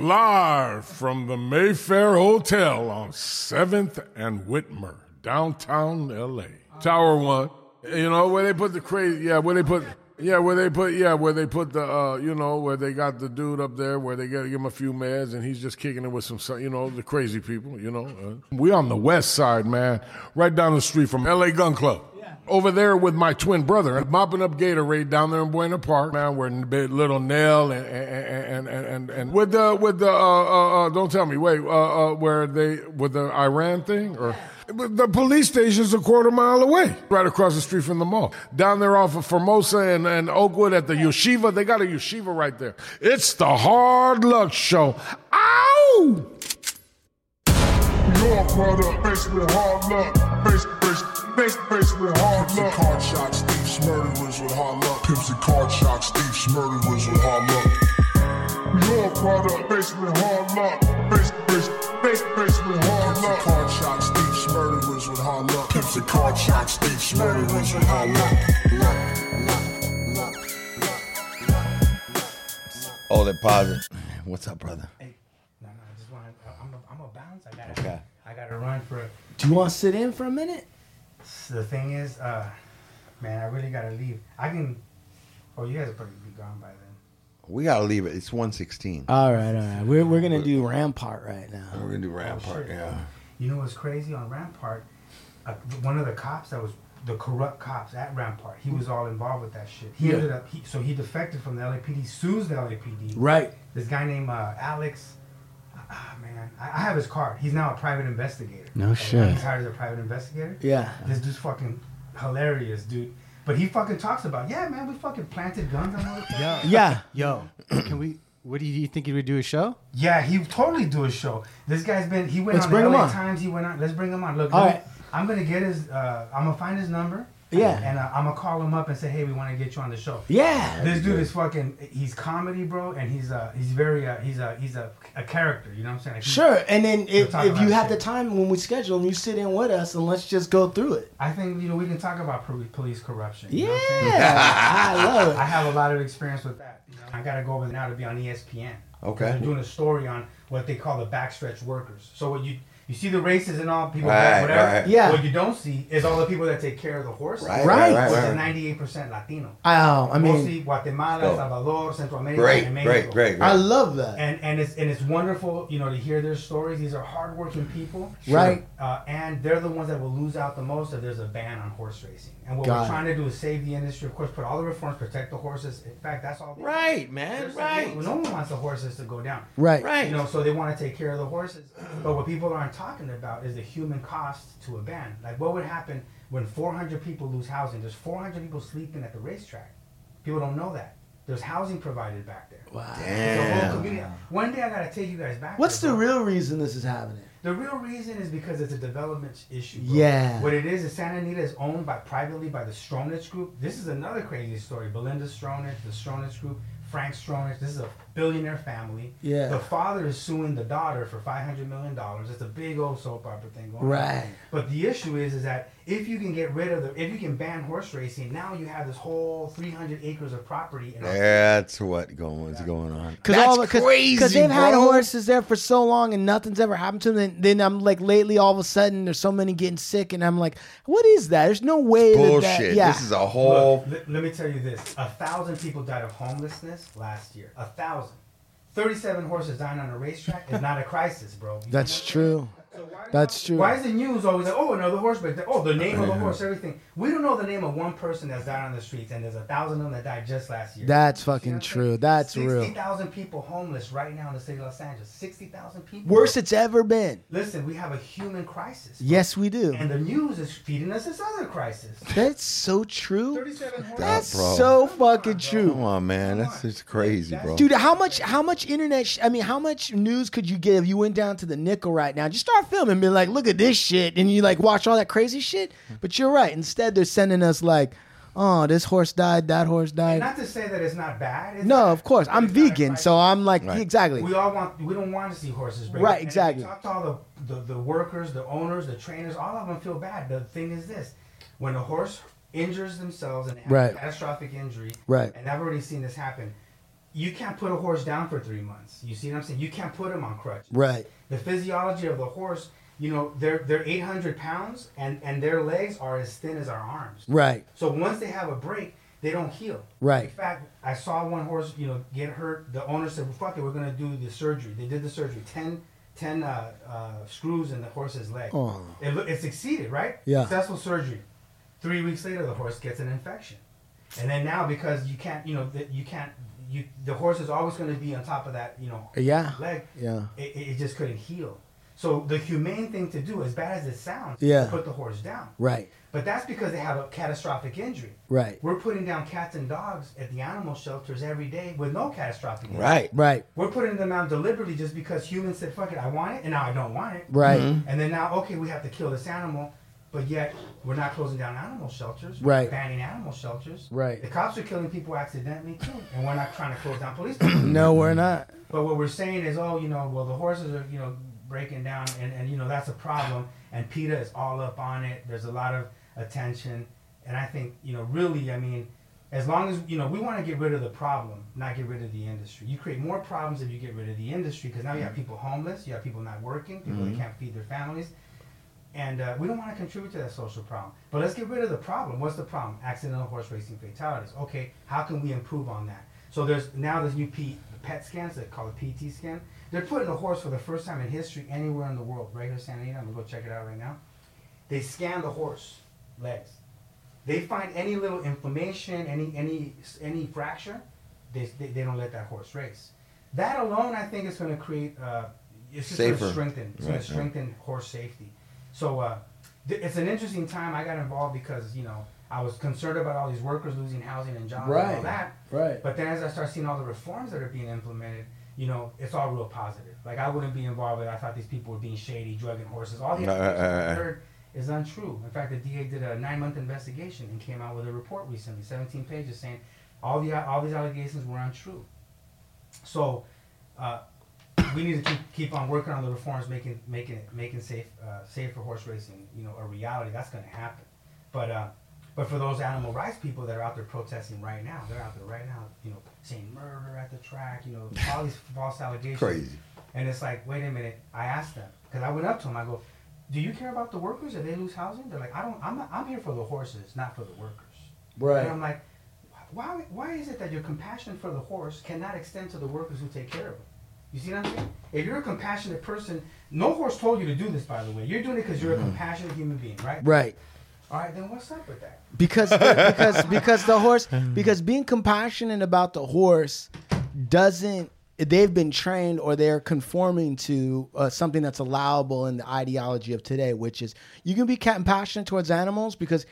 Live from the Mayfair Hotel on 7th and Witmer, downtown LA. Tower 1. You know, where they put the crazy, yeah, where they put, yeah, where they put, yeah, where they put the, uh, you know, where they got the dude up there where they got to give him a few meds and he's just kicking it with some, you know, the crazy people, you know. Uh, we on the west side, man, right down the street from LA Gun Club over there with my twin brother, mopping up Gatorade down there in Buena Park, man, where little Nell and and and and, and with the with the uh, uh, uh, don't tell me, wait, uh, uh, where they with the Iran thing or. The police station's a quarter mile away, right across the street from the mall. Down there off of Formosa and, and Oakwood at the Yeshiva, they got a Yeshiva right there. It's the Hard Luck Show. Ow! Hard luck, base, base, basement hard Pimps luck. card shots, thieves, murderers with hard luck. Pimps and card shots, thieves, murderers with hard luck. Your brother, basement hard luck, base, base, base, basement hard Pimps and luck. card shots, thieves, murderers with hard luck. Pimps and card shots, thieves, murderers with hard luck. Oh, they're pausing. What's up, brother? Hey, no, no, I just want to. I'm a, I'm a bounce. I got Okay. I got to run for. Do you want to sit in for a minute? The thing is, uh, man, I really got to leave. I can. Oh, you guys are probably be gone by then. We gotta leave it. It's one sixteen. All right, all right. We're we're gonna do Rampart right now. We're gonna do Rampart. shit. yeah. You know what's crazy on Rampart? Uh, one of the cops that was the corrupt cops at Rampart. He was all involved with that shit. He Yeah. ended up. He, so he defected from the LAPD. Sues the LAPD. Right. This guy named uh, Alex. Ah man, I, I have his card. He's now a private investigator. No Like, shit. He's hired as a private investigator. Yeah. This dude's fucking hilarious, dude. But he fucking talks about, yeah, man, we fucking planted guns on motherfuckers. Yeah. Yo, can we? What do you think he would do a show? Yeah, he would totally do a show. This guy's been, he went Let's on bring the him LA on. Times. He went on. Let's bring him on. Look, All let right. I'm gonna get his. Uh, I'm gonna find his number. Yeah. And uh, I'm gonna call him up and say, hey, we want to get you on the show. Yeah. This dude is fucking. He's comedy, bro, and he's uh he's very uh he's a he's a, a character. You know what I'm saying? Like, Sure. And then if, if you about have the time when we schedule and you sit in with us and let's just go through it. I think you know we can talk about police corruption. you know what I'm? Yeah. I love it. I have a lot of experience with that. You know, I gotta go over now to be on ESPN. Okay. They're doing a story on what they call the backstretch workers. So what you you see the races and all people Right, whatever. right. Yeah. What you don't see is all the people that take care of the horses. Right, Right. right, right, right. ninety eight percent Latino. Oh, I mean, Mostly Guatemala, Oh. Salvador, Central America, Great, and Mexico. great, great. great. I love that. And and it's and it's wonderful, you know, to hear their stories. These are hardworking people, Right. Uh, and they're the ones that will lose out the most if there's a ban on horse racing. And what Got we're it. trying to do is save the industry. Of course, put all the reforms, protect the horses. In fact, that's all. Right, they- Right, man. There's- Right. No one wants the horses to go down. Right. Right. You know, so they want to take care of the horses. But what people aren't talking about is the human cost to a ban. Like, what would happen when 400 people lose housing? There's 400 people sleeping at the racetrack. People don't know that. There's housing provided back there. Wow. It's a whole Damn. community. One day I gotta take you guys back. What's the there, bro. real reason this is happening? The real reason is because it's a development issue. Bro. Yeah. What it is is Santa Anita is owned by privately by the Stronach Group. This is another crazy story. Belinda Stronach, the Stronach Group, Frank Stronach. This is a billionaire family. Yeah. The father is suing the daughter for five hundred million dollars. It's a big old soap opera thing going on. Right. But the issue is, is that if you can get rid of the, if you can ban horse racing, now you have this whole three hundred acres of property. In That's what going what's going on. Cause That's all, cause, crazy, Because they've had horses there for so long and nothing's ever happened to them. Then, then I'm like, lately, all of a sudden, there's so many getting sick, and I'm like, what is that? There's no way that Bullshit. that. Yeah. This is a whole. Look, let, let me tell you this: a thousand people died of homelessness last year. A thousand. Thirty-seven horses dying on a racetrack is not a crisis, bro. You That's true. So why- That's true. Why is the news always like, oh, another horse break? Oh, the name of the horse, everything. We don't know the name of one person that's died on the streets, and there's a thousand of them that died just last year. That's You see what fucking I'm true. saying? That's real. 60,000 people homeless right now in the city of Los Angeles. 60,000 people. Worst it's ever been. Listen, we have a human crisis. Yes, we do. And the news is feeding us this other crisis. That's so true. 37 horses. That's bro. so fucking true. Come on, man. That's just crazy, bro. Dude, how much how much internet? Sh- I mean, how much news could you get if you went down to the nickel right now? Just start filming, and be like, look at this shit, and you like watch all that crazy shit. But you're right. Instead, they're sending us like, oh, this horse died, that horse died. Not to say that it's not bad. It's No, not- of course. I'm it's not a vegan, so I'm like Right. exactly. We all want. We don't want to see horses break. Right, exactly. you talk to all the, the the workers, the owners, the trainers. All of them feel bad. The thing is this: when a horse injures themselves and they Right. a catastrophic injury, Right. And I've already seen this happen. You can't put a horse down for three months. You see what I'm saying? You can't put him on crutch. Right. The physiology of the horse, you know, they're they're 800 pounds and and their legs are as thin as our arms. Right. So once they have a break, they don't heal. Right. In fact, I saw one horse, you know, get hurt. The owner said, well, "Fuck it, we're gonna do the surgery." They did the surgery. 10, 10 uh, uh, screws in the horse's leg. Oh. It, it succeeded, right? Yeah. Successful surgery. Three weeks later, the horse gets an infection, and then now because you can't, you know, that you can't, you the horse is always going to be on top of that, you know, Yeah. leg. Yeah. It, it just couldn't heal. So the humane thing to do, as bad as it sounds, Yeah. put the horse down. Right. But that's because they have a catastrophic injury. Right. We're putting down cats and dogs at the animal shelters every day with no catastrophic injury. Right. Right. We're putting them out deliberately just because humans said, fuck it, I want it, and now I don't want it. Right. Mm-hmm. Mm-hmm. And then now, okay, we have to kill this animal, but yet we're not closing down animal shelters. We're Right. banning animal shelters. Right. The cops are killing people accidentally too, and we're not trying to close down police. No, we're not. But what we're saying is, oh, you know, well, the horses are, you know, breaking down, and, and you know, that's a problem. And PETA is all up on it. There's a lot of attention, and I think, you know, really, I mean, as long as you know, we want to get rid of the problem, not get rid of the industry. You create more problems if you get rid of the industry, because now you have people homeless, you have people not working, people that mm-hmm. can't feed their families. And uh, we don't want to contribute to that social problem. But let's get rid of the problem. What's the problem? Accidental horse racing fatalities. Okay, how can we improve on that? So there's now this new P, PET scans they call it PT scan. They're putting a horse for the first time in history anywhere in the world. Right here, Santa Anita. I'm gonna go check it out right now. They scan the horse legs. They find any little inflammation, any any any fracture, they, they, they don't let that horse race. That alone, I think, is going to create. Uh, it's just going to strengthen. It's going Right, to right. strengthen horse safety. So uh, th- it's an interesting time. I got involved because you know I was concerned about all these workers losing housing and jobs and all Right. that. Right. But then as I start seeing all the reforms that are being implemented, you know, it's all real positive. Like I wouldn't be involved with. I thought these people were being shady, drugging horses. All the Uh, uh, information I heard is untrue. In fact, the DA did a nine-month investigation and came out with a report recently, 17 pages, saying all the all these allegations were untrue. So. Uh, we need to keep, keep on working on the reforms, making making it making safe uh, safe for horse racing, you know, a reality. That's going to happen. But uh, but for those animal rights people that are out there protesting right now, they're out there right now, you know, saying murder at the track, you know, all these false allegations. Crazy. And it's like, wait a minute. I asked them because I went up to them. I go, "Do you care about the workers if they lose housing?" They're like, "I don't. I'm not, I'm here for the horses, not for the workers." Right. And I'm like, why, why is it that your compassion for the horse cannot extend to the workers who take care of it? You see what I'm saying? If you're a compassionate person, no horse told you to do this, by the way. You're doing it because you're a compassionate human being, right? Right. All right, then what's up with that? because because because the horse because being compassionate about the horse doesn't they've been trained or they're conforming to uh, something that's allowable in the ideology of today which is you can be compassionate towards animals because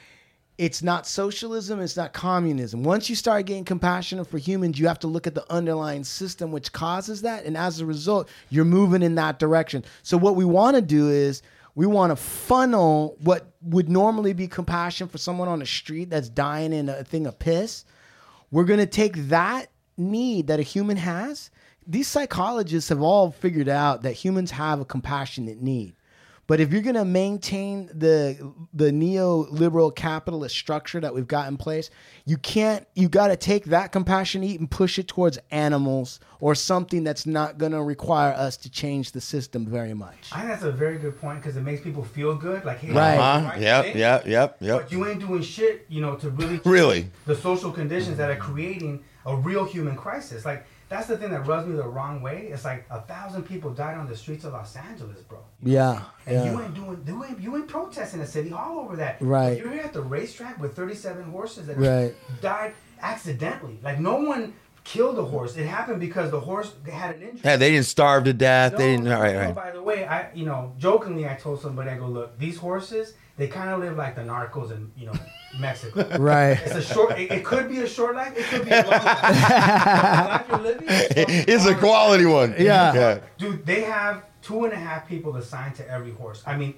it's not socialism it's not communism once you start getting compassionate for humans you have to look at the underlying system which causes that and as a result you're moving in that direction so what we want to do is we want to funnel what would normally be compassion for someone on the street that's dying in a thing of piss. We're going to take that need that a human has. These psychologists have all figured out that humans have a compassionate need. But if you're going to maintain the the neoliberal capitalist structure that we've got in place, you can't. You got to take that compassion eat and push it towards animals or something that's not going to require us to change the system very much. I think that's a very good point because it makes people feel good. Like, hey, Right. I'm doing the Huh? right Yep, thing, yep, yep, But yep. you ain't doing shit, you know, to really Really? the social conditions that are creating a real human crisis. Like that's the thing that rubs me the wrong way. It's like a thousand people died on the streets of Los Angeles, bro. Yeah, And you ain't doing, you ain't, you ain't protesting at City Hall over that. Right. You're here at the racetrack with 37 horses that Right. died accidentally. Like no one killed the horse. It happened because the horse had an injury. Yeah, they didn't starve to death. they didn't. All right, no, right. By the way, I you know jokingly I told somebody I go look these horses they kind of live like the narcos in you know Mexico. Right. It's a short. It, it could be a short life. It could be a long life. life you're living. is It's a quality one. Yeah. yeah. Dude, they have two and a half people assigned to every horse. I mean,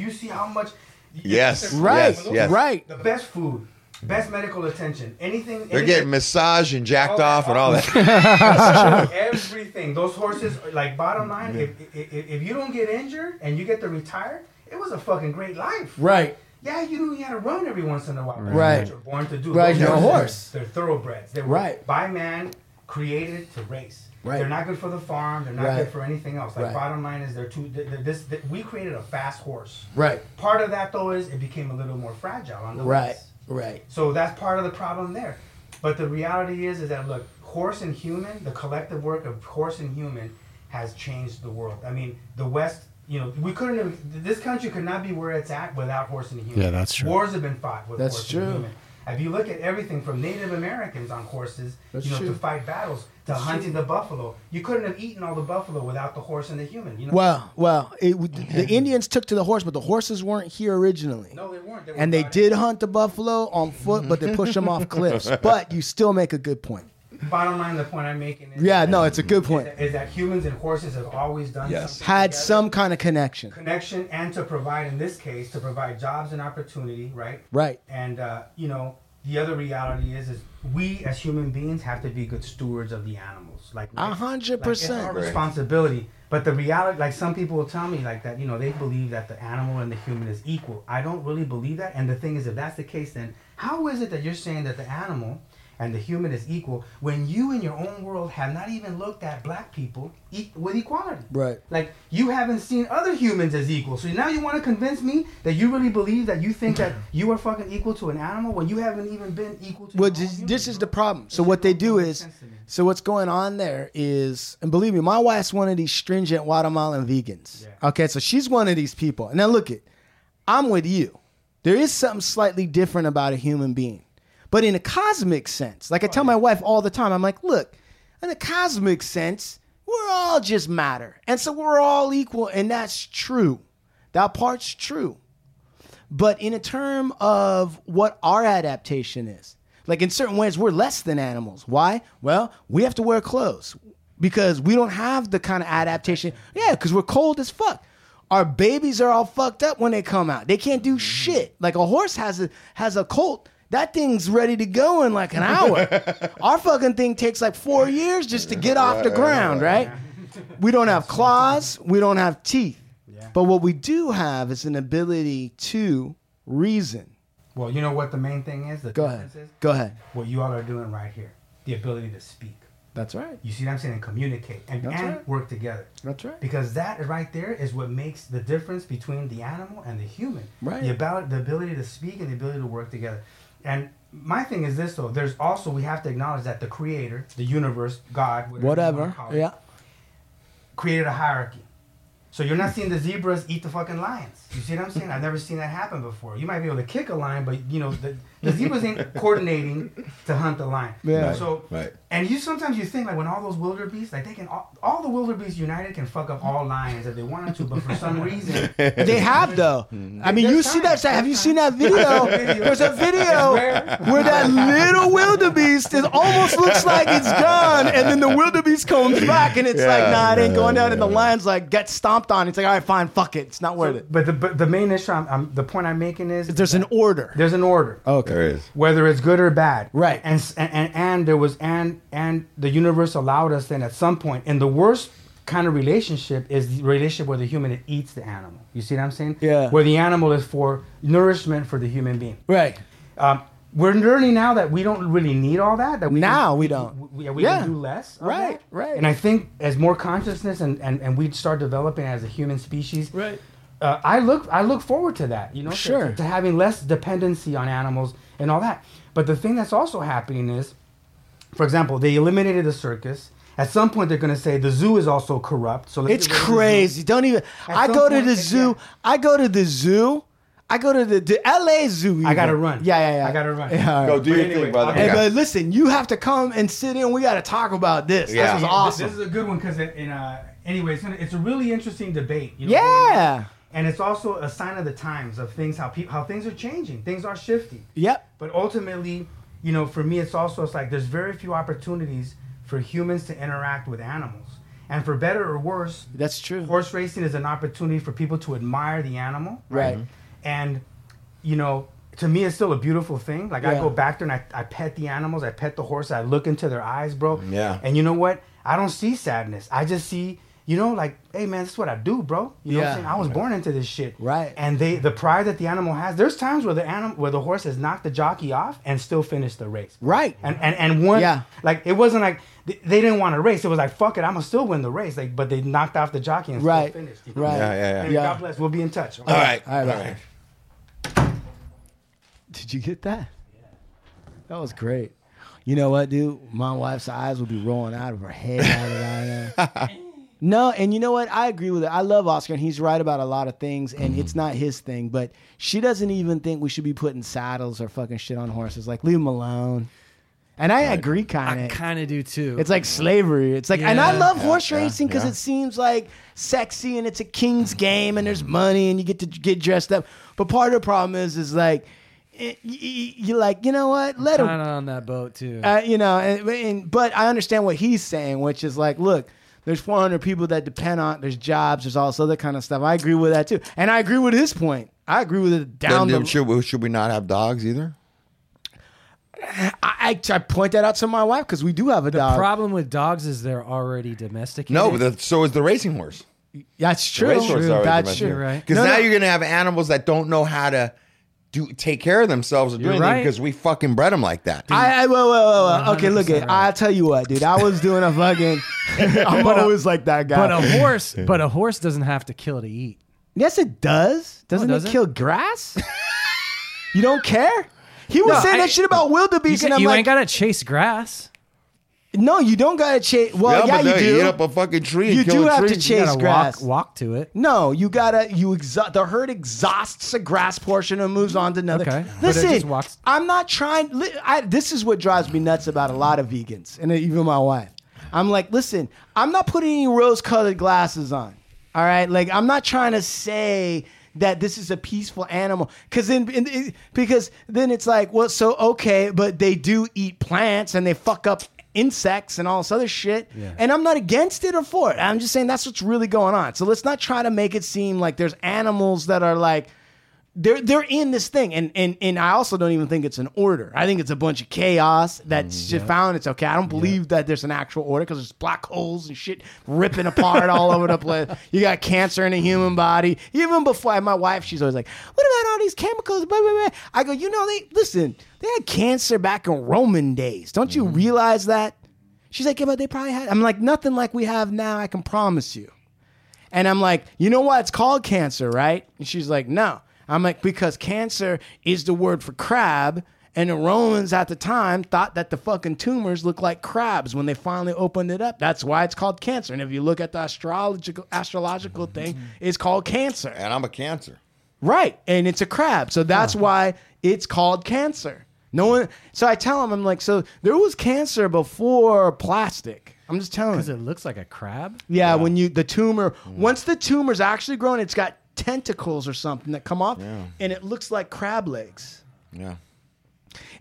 you see how much. Yes, Right, yes, yes. right. The best food, best medical attention, anything. They're anything- getting massaged and jacked Oh, off and all that. everything. Those horses, like bottom line, if, if if you don't get injured and you get to retire, it was a fucking great life. Right. Yeah, you know you had to run every once in a while. That's Right. what you're born to do. Right, Those you're a horse. They're thoroughbreds. They were Right. by man, created to race. Right. They're not good for the farm. They're not Right. good for anything else. Like Right. bottom line is they're too. They're, they're this, that we created a fast horse. Right. Part of that though is it became a little more fragile on the Right. legs. Right. So that's part of the problem there. But the reality is, is that look, horse and human, the collective work of horse and human, has changed the world. I mean, the West. You know, we couldn't. Have, this country could not be where it's at without horse and human. Yeah, that's true. Wars have been fought with That's horse true. and human. If you look at everything from Native Americans on horses, That's you know, true. to fight battles, to hunting the buffalo, you couldn't have eaten all the buffalo without the horse and the human. You know. Well, well, it, the Indians took to the horse, but the horses weren't here originally. no, they weren't. They were and they brought did hunt the buffalo on foot, but they pushed them off cliffs. But you still make a good point. In. Bottom line, the point I'm making is Yeah, that- no, it's a good is point. that- is that humans and horses have always done Yes. something Had together. some kind of connection. connection and to provide in this case to provide jobs and opportunity right Right. and uh, you know the other reality is is we as human beings have to be good stewards of the animals like A hundred like, it's our percent. responsibility but the reality like some people will tell me like that you know they believe that the animal and the human is equal i don't really believe that and the thing is if that's the case then how is it that you're saying that the animal and the human is equal when you in your own world have not even looked at black people e- with equality Right. like you haven't seen other humans as equal. So now you want to convince me that you really believe that you think that you are fucking equal to an animal when you haven't even been equal to. Well, this, is bro. the problem. So just what they do is, sense to me. so what's going on there is, and believe me, my wife's one of these stringent Guatemalan vegans. Yeah. Okay, so she's one of these people. And now look it, I'm with you. There is something slightly different about a human being, but in a cosmic sense, like I tell my wife all the time, I'm like, look, in a cosmic sense, we're all just matter, and so we're all equal, and that's true. That part's true. But in a term of what our adaptation is, like in certain ways, we're less than animals. Why? Well, we have to wear clothes because we don't have the kind of adaptation. Yeah, because we're cold as fuck. Our babies are all fucked up when they come out. They can't do mm-hmm. shit. Like a horse has a has a colt. That thing's ready to go in like an hour. Our fucking thing takes like four years just to get off the ground, right? We don't have claws. We don't have teeth. But what we do have is an ability to reason. Well, you know what the main thing is. The Go ahead. difference is Go ahead. what you all are doing right here. The ability to speak. That's right. You see what I'm saying? And communicate and, That's and right. work together. That's right. Because that right there is what makes the difference between the animal and the human. Right. The about the ability to speak and the ability to work together. And my thing is this though, there's also we have to acknowledge that the creator, the universe, God, whatever, Whatever. wanna call it, Yeah. created a hierarchy. So you're not seeing the zebras eat the fucking lions. You see what I'm saying? I've never seen that happen before. You might be able to kick a lion, but you know the, the zebras ain't coordinating to hunt the lion. Yeah. Right, So right. and you sometimes you think like when all those wildebeest, like they can all, all the wildebeest united can fuck up all lions if they wanted to, but for some reason They have though. I mean, you There's see that? Have you seen that video? There's a video Where? where that little wildebeest it almost looks like it's gone, and then the wildebeest comes back, and it's like, nah, it ain't going yeah, down. And the yeah. lion's like, get stomped on. It's like, all right, fine, fuck it, it's not worth it. But the but the main issue, I'm, I'm, the point I'm making is There's an order. there's an order. Okay. There is. whether it's good or bad. Right. And, and and and there was and and the universe allowed us then at some point in the worst kind of relationship is the relationship where the human eats the animal. You see what I'm saying? Yeah. Where the animal is for nourishment for the human being. Right. Um, we're learning now that we don't really need all that. That we Now can, we don't. We, we Yeah. can do less. of Right, that. right. And I think as more consciousness and, and, and we start developing as a human species, Right. Uh, I look I look forward to that. You know, to- Sure. to, to having less dependency on animals and all that. But the thing that's also happening is, for example, they eliminated the circus. At some point, they're going to say the zoo is also corrupt. So let's It's get rid of the zoo. crazy. Don't even. At I some go to the zoo. yeah. I go to the zoo. I go to the, the LA zoo. I gotta run. Yeah, yeah, yeah. I gotta run. Yeah, all Go do But your anyway, thing, brother. Hey, Okay. but listen, you have to come and sit in. We got to talk about this. Yeah. This is awesome. This is a good one because in uh, anyway, it's, gonna, it's a really interesting debate. You know, yeah. And it's also a sign of the times of things how people how things are changing. Things are shifting. Yep. But ultimately, you know, for me, it's also it's like there's very few opportunities for humans to interact with animals, and for better or worse, That's true. horse racing is an opportunity for people to admire the animal, Right. And you know, to me, it's still a beautiful thing. Like I go back there and I, I pet the animals, I pet the horse, I look into their eyes, bro. Yeah. And you know what? I don't see sadness. I just see. You know, like, hey man, this is what I do, bro. You know what I'm saying? I was born into this shit. Right. And they the pride that the animal has, there's times where the animal where the horse has knocked the jockey off and still finished the race. Right. And and, and won Yeah. like it wasn't like they, they didn't want to race. It was like, fuck it, I'm gonna still win the race. Like, but they knocked off the jockey and Right. still finished. you know? Right. Yeah, yeah, yeah. Hey, Yeah. God bless. We'll be in touch. All right. All right, All all right. Did you get that? Yeah. That was great. You know what, dude? My wife's eyes will be rolling out of her head right now. No, and you know what? I agree with it. I love Oscar, and he's right about a lot of things, and it's not his thing. But she doesn't even think we should be putting saddles or fucking shit on horses. Like, leave them alone. And I agree, kind of. I kind of do too. It's like slavery. It's like, and I love Yeah, horse yeah, racing because yeah. it seems like sexy and it's a king's game and there's money and you get to get dressed up. But part of the problem is, is like, eh, you're like, you know what? Let him on that boat too. uh, you know, and, and but I understand what he's saying, which is like, look, there's 400 people that depend on. There's jobs. There's all this other kind of stuff. I agree with that too, and I agree with his point. I agree with it down Then, the. should, we, should we not have dogs either? I, I, I point that out to my wife because we do have a the dog. The problem with dogs is they're already domesticated. No, but the, so is the racing horse. That's The true. racehorse is That's true. Right. Because No, now no. you're going to have animals that don't know how to do take care of themselves or do You're anything right. because we fucking bred them like that. I, I whoa, whoa, whoa, whoa. Okay, look at. right. I'll tell you what, dude. I was doing a fucking. I'm always like that guy. but a horse, but a horse doesn't have to kill to eat. yes, it does. Doesn't it, doesn't? kill grass? you don't care. He was No, saying I- that shit about You, wildebeest, and I'm you like, ain't gotta chase grass. No, you don't gotta chase. Well, yeah, but you do. eat up a fucking tree. And You kill do a have tree. to chase gotta grass. walk, walk to it. No, you gotta you exhaust the herd exhausts a grass portion and moves on to another. Okay, Listen, walks- I'm not trying. li- I, this is what drives me nuts about a lot of vegans and even my wife. I'm like, listen, I'm not putting any rose-colored glasses on. All right, like I'm not trying to say that this is a peaceful animal because then because then it's like, well, so okay, but they do eat plants and they fuck up insects and all this other shit. And I'm not against it or for it. I'm just saying that's what's really going on. So let's not try to make it seem like there's animals that are like they're they're in this thing, and and and I also don't even think it's an order. I think it's a bunch of chaos that's mm, just found. It's okay. I don't believe that there's an actual order because there's black holes and shit ripping apart all over the place. You got cancer in the human body. Even before my wife, she's always like, "What about all these chemicals?" Blah, blah, blah. I go, you know, they listen. They had cancer back in Roman days. Don't you mm-hmm. realize that? She's like, yeah, but they probably had. I'm like, nothing like we have now. I can promise you. And I'm like, you know why it's called cancer, right? And she's like, no. I'm like, because cancer is the word for crab. And the Romans at the time thought that the fucking tumors looked like crabs when they finally opened it up. That's why it's called cancer. And if you look at the astrological astrological thing, mm-hmm. it's called cancer. And I'm a cancer. Right. And it's a crab. So that's why it's called cancer. No one so I tell him, I'm like, so there was cancer before plastic. I'm just telling Because you. it looks like a crab. Yeah, when you the tumor mm. once the tumor's actually grown, it's got tentacles or something that come off and it looks like crab legs. Yeah.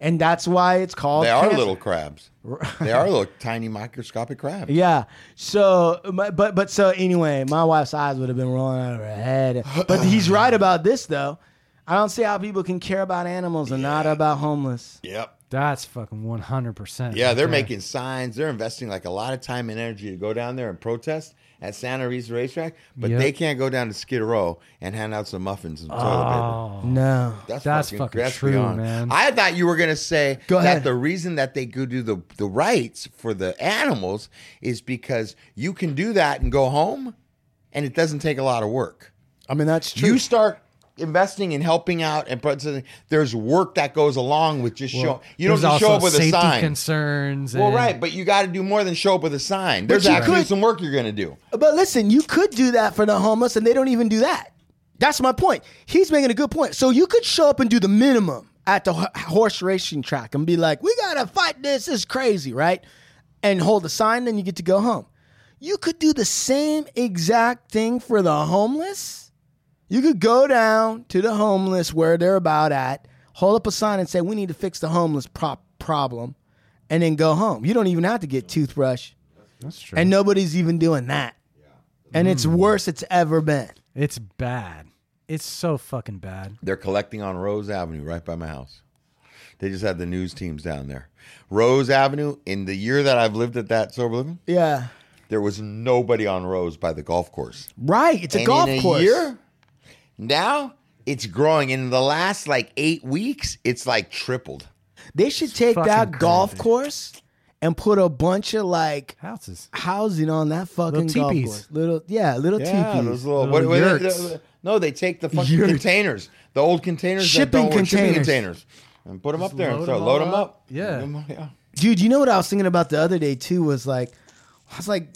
And that's why it's called They are cancer. little crabs. they are little tiny microscopic crabs. Yeah. So, but but so anyway, my wife's eyes would have been rolling out of her head. But he's right about this though. I don't see how people can care about animals and not about homeless. Yep. That's fucking one hundred percent. Yeah, they're making signs. They're investing like a lot of time and energy to go down there and protest at Santa Rosa Racetrack, but Yep. they can't go down to Skid Row and hand out some muffins and toilet Oh, No. paper. That's fucking true, beyond. man. I thought you were gonna say Go that ahead. the reason that they go do the the rights for the animals is because you can do that and go home, and it doesn't take a lot of work. I mean that's true. You start investing and helping out and there's work that goes along with just showing. you don't just show up with a sign concerns. well right but you got to do more than show up with a sign there's actually could- some work you're gonna do But listen, you could do that for the homeless, and they don't even do that. That's my point. He's making a good point. So you could show up and do the minimum at the horse racing track and be like, "We gotta fight this. This is crazy, right?" And hold a sign, then you get to go home. You could do the same exact thing for the homeless. You could go down to the homeless where they're about at, hold up a sign and say, "We need to fix the homeless prop problem," and then go home. You don't even have to get toothbrush. That's true. And nobody's even doing that. And it's mm. worse it's ever been. it's bad. It's so fucking bad. they're collecting on rose avenue right by my house they just had the news teams down there rose avenue in the year that i've lived at that sober living Yeah. there was nobody on Rose by the golf course. Right. It's a and golf in a course. year, now it's growing. In the last like eight weeks, it's like tripled. They should take fucking that golf crazy. course and put a bunch of like Houses. housing on that fucking Little golf teepees. course. Little yeah, little Yeah, teepees. those little, Little what, what- yurts. they- no, they take the fucking Yurts. containers, the old containers, Shipping that don't work, shipping containers. containers, and put them up there and load start 'em load all them up. up. Yeah. Load 'em up, yeah. Dude, you know what I was thinking about the other day too was like, I was like,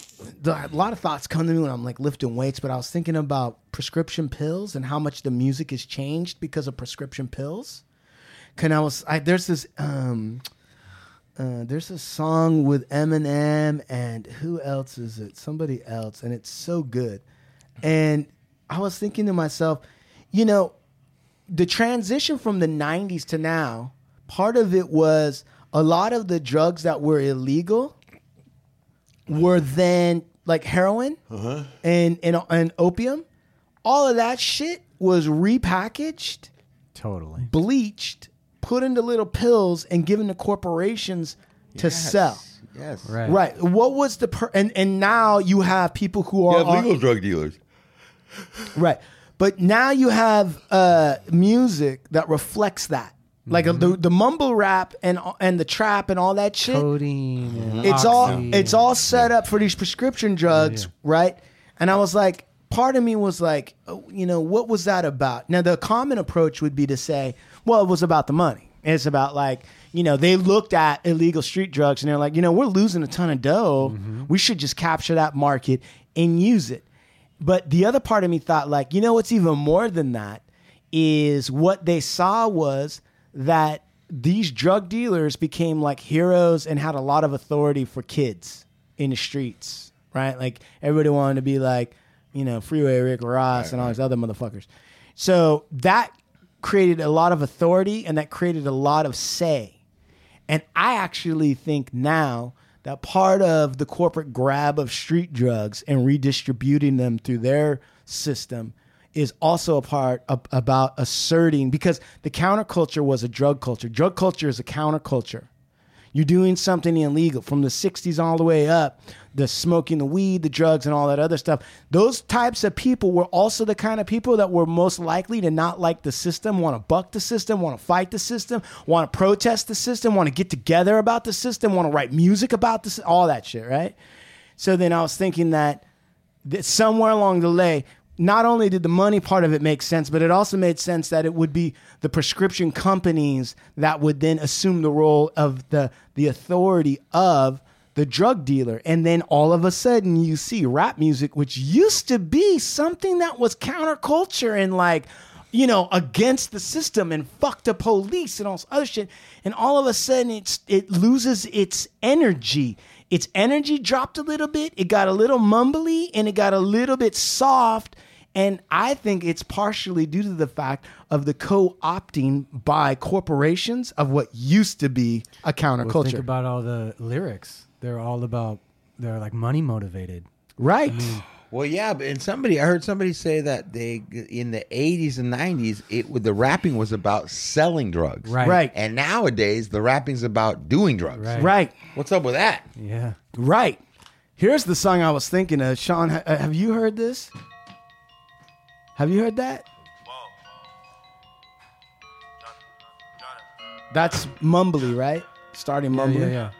a lot of thoughts come to me when I'm like lifting weights, but I was thinking about prescription pills and how much the music has changed because of prescription pills. Can I was I, there's this um, uh, there's a song with Eminem and who else is it? Somebody else, and it's so good. And I was thinking to myself, you know, the transition from the 90s to now, part of it was a lot of the drugs that were illegal were then like heroin and, and and opium. All of that shit was repackaged, Totally. bleached, put into little pills, and given to corporations to sell. Yes. Right. Right. What was the per- and and now you have people who You are have legal drug dealers. Right. But now you have uh, music that reflects that. Like uh, the the mumble rap and and the trap and all that shit. Codeine. It's all it's all set up for these prescription drugs, Yeah. right? And I was like, part of me was like, oh, you know, what was that about? Now the common approach would be to say, well, it was about the money. It's about like, you know, they looked at illegal street drugs and they're like, you know, we're losing a ton of dough. Mm-hmm. We should just capture that market and use it. But the other part of me thought, like, you know, what's even more than that is what they saw was that these drug dealers became like heroes and had a lot of authority for kids in the streets, right? Like everybody wanted to be like, you know, Freeway Rick Ross and all these other motherfuckers. So that created a lot of authority and that created a lot of say. And I actually think now that part of the corporate grab of street drugs and redistributing them through their system is also a part of, about asserting because the counterculture was a drug culture. Drug culture is a counterculture. You're doing something illegal from the 60s all the way up, the smoking the weed, the drugs, and all that other stuff. Those types of people were also the kind of people that were most likely to not like the system, want to buck the system, want to fight the system, want to protest the system, want to get together about the system, want to write music about this, all that shit, right? So then I was thinking that, that somewhere along the way, not only did the money part of it make sense, but it also made sense that it would be the prescription companies that would then assume the role of the the authority of the drug dealer. And then all of a sudden you see rap music, which used to be something that was counterculture and like, you know, against the system and fuck the police and all this other shit. And all of a sudden it's it loses its energy. Its energy dropped a little bit. It got a little mumbly and it got a little bit soft. And I think it's partially due to the fact of the co-opting by corporations of what used to be a Well, counterculture. think about all the lyrics. They're all about. They're like money motivated. right. Well, yeah, but and somebody I heard somebody say that they in the '80s and '90s, it the rapping was about selling drugs, Right. Right. And nowadays, the rapping's about doing drugs. Right. Right. What's up with that? Yeah. Right. Here's the song I was thinking of. Sean, ha- uh, have you heard this? Have you heard that? That's mumbly, right? Starting Yeah, mumbly. yeah, yeah.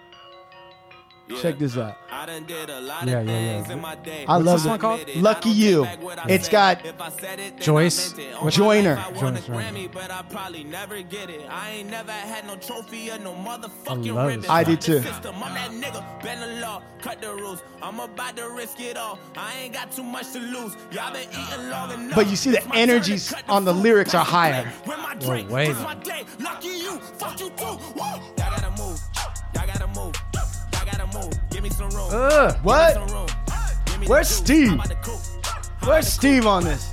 Check this out. I done did a lot Yeah, of yeah, yeah. in my day. I love the song it. called? Lucky You. take back what I It's got If I said it, then Joyce. I meant it. On What- my Joyner. Joyce, right. I probably never get it. I ain't never had no trophy or no motherfucking I love this I do too. I'm that nigga, bend the law, cut the rules. I'm about to risk it all. I ain't got too much to lose. Y'all been eating long enough. But you see the It's my turn to energies on the lyrics are higher. plate. With my Whoa, wait. Ugh, what? Where's. Steve? Where's Steve on this?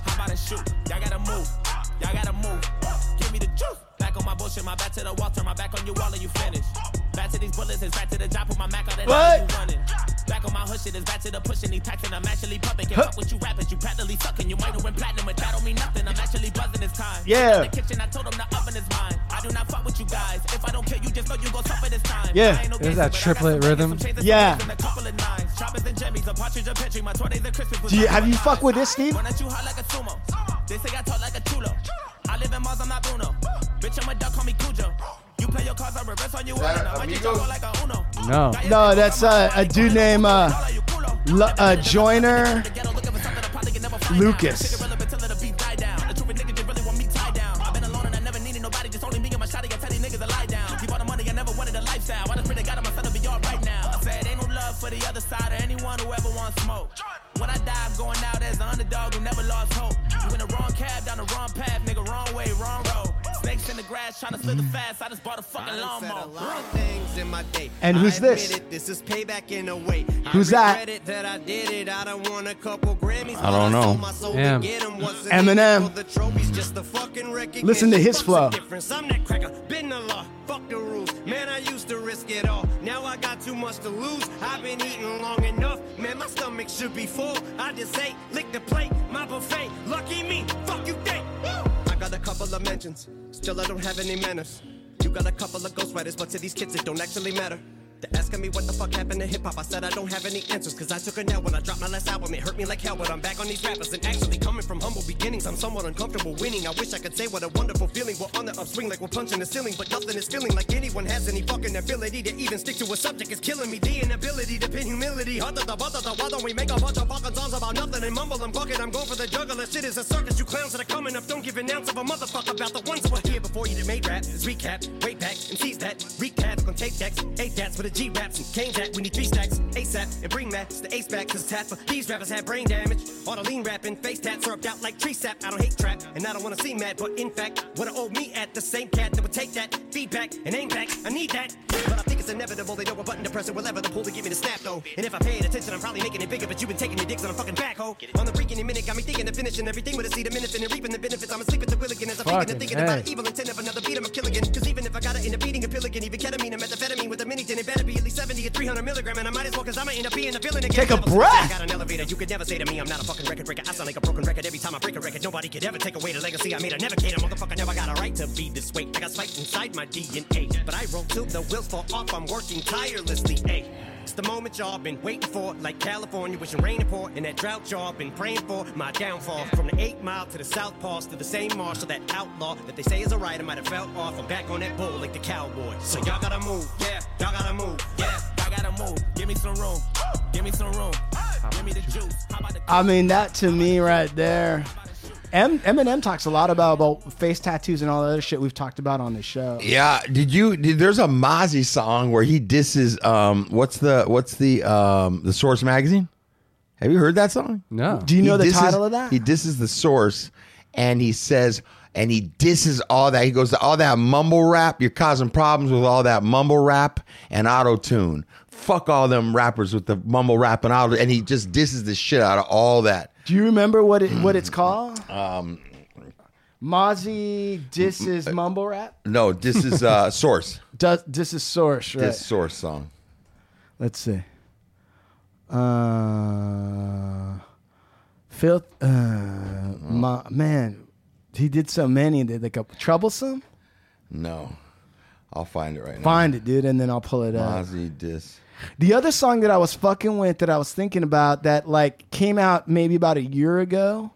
How about the shoot? Y'all gotta move. Y'all gotta move. Give me the juice. Back on my bullshit, my back to the wall, turn my back on you all and you finish. Back to these bullets, it's back to the job, put my Mac on that What? you running. Back on my hood shit, it's back to the pushing, these taxing, I'm actually pumping. Can't fuck with you rappers, you practically sucking. You might have went platinum, but that don't mean nothing. I'm actually buzzing this time. Yeah. In the kitchen, I told him the oven is mine. I do not fuck with you guys. If I don't kill you, just know you gon' suffer this time. Yeah. No There's that but I got triplet rhythm. bangers, some chains and some Yeah. rings and a couple of nines. Choppers and jimmies, a partridge, a petri, my 20s and Christmas. Do you have you fuck with this, Steve? Run at you like a sumo. They say I talk like a chulo. I live in Mars, I'm not Bruno. Bitch, I'm a duck, call me Cujo. You play your cards, I reverse on you. all that and I might just Amigos? jump like a Uno. No. No, that's uh, a dude named uh, L- uh, Joyner Lucas. Slither fast. I just bought a fucking I a lawnmower. lot things in my day. And who's this? This is payback in a way. Who's I that? It that I did it. I done won a couple Grammys. I don't know. sold my soul to Damn. get 'em. Wasn't Eminem. it for The trophies, just the fucking recognition. Listen to his flow. I'm that cracker. Been the law. Fuck the rules. Man, I used to risk it all. Now I got too much to lose. I've been eating long enough. Man, my stomach should be full. I just ate, lick the plate, my buffet. Lucky me. Fuck you, think. I got a couple of mentions. Still, I don't have any manners. You got a couple of ghostwriters, but to these kids, it don't actually matter. They're asking me what the fuck happened to hip hop. I said I don't have any answers, cause I took a nap when I dropped my last album. It hurt me like hell, but I'm back on these rappers. And actually, coming from humble beginnings, I'm somewhat uncomfortable winning. I wish I could say what a wonderful feeling. We're on the upswing like we're punching the ceiling, but nothing is feeling like anyone has any fucking ability to even stick to a subject. It's killing me. The inability to pin humility. Hot da da. Why don't we make a bunch of fucking songs about nothing and mumble and bucket? I'm going for the juggler. Shit is a circus. You clowns that are coming up. Don't give an ounce of a motherfucker about the ones that were here before you that made rap. It's recap, way back, and seize that. Recap on tape decks, eight dats with a G raps and cane jack. We need three stacks, ASAP, and bring Max the ace back. Cause tat for these rappers have brain damage. All the lean rapping, face tats syrup out like tree sap. I don't hate trap, and I don't wanna see mad, but in fact, what I owe me at the same cat that would take that feedback and aim back. I need that. But I think it's inevitable. They know what button to press or whatever the pull to give me the snap though. And if I paid attention, I'm probably making it bigger. But you've been taking your dicks on a fucking backhoe. On the freaking minute, got me thinking of finishing everything with a seed of minute and reaping the benefits. I'm asleep at the wheel again as I'm thinking and thinking about evil intent of another beat. I'm a killigan. Cause even if I got it in a beating a pill again, even ketamine, a methamphetamine with a mini tin, it better be at least 70 or 300 milligram. And I might as well cause I might end up being a villain again. Take a breath. I got an elevator. You could never say to me, I'm not a fucking record breaker. I sound like a broken record every time I break a record. Nobody could ever take away the legacy I made. I never. Motherfucker never got a right to be this way. I got spiked inside my DNA. But I roll till the wheels fall off. I'm working tirelessly. It's the moment y'all been waiting for, like California, wishing rain pour, and that drought y'all been praying for. My downfall from the eight mile to the south pass to the same marshal, that outlaw that they say is a rider might have fell off. I'm back on that bull like the cowboy. So y'all gotta move, yeah, y'all gotta move, yeah. I gotta move. Give me some room. Give me some room. Give me the juice. I mean, that to me right there. M- Eminem talks a lot about, about face tattoos and all the other shit we've talked about on the show. Yeah, did you? Did, there's a Mozzy song where he disses. Um, what's the what's the um the Source magazine? Have you heard that song? No. Do you know He the disses- title of that? He disses the Source, and he says, and he disses all that. He goes, all that mumble rap. You're causing problems with all that mumble rap and auto tune. Fuck all them rappers with the mumble rap and auto. And he just disses the shit out of all that. Do you remember what it what it's called? Um, Mozzy is mumble rap. No, this is uh, Source. Does this is source right? This Source song. Let's see. Uh, filth. Uh, my, man, he did so many. Did like a troublesome. No, I'll find it right now. Find it, dude, and then I'll pull it up. Mozzy diss. The other song that I was fucking with that I was thinking about that like came out maybe about a year ago.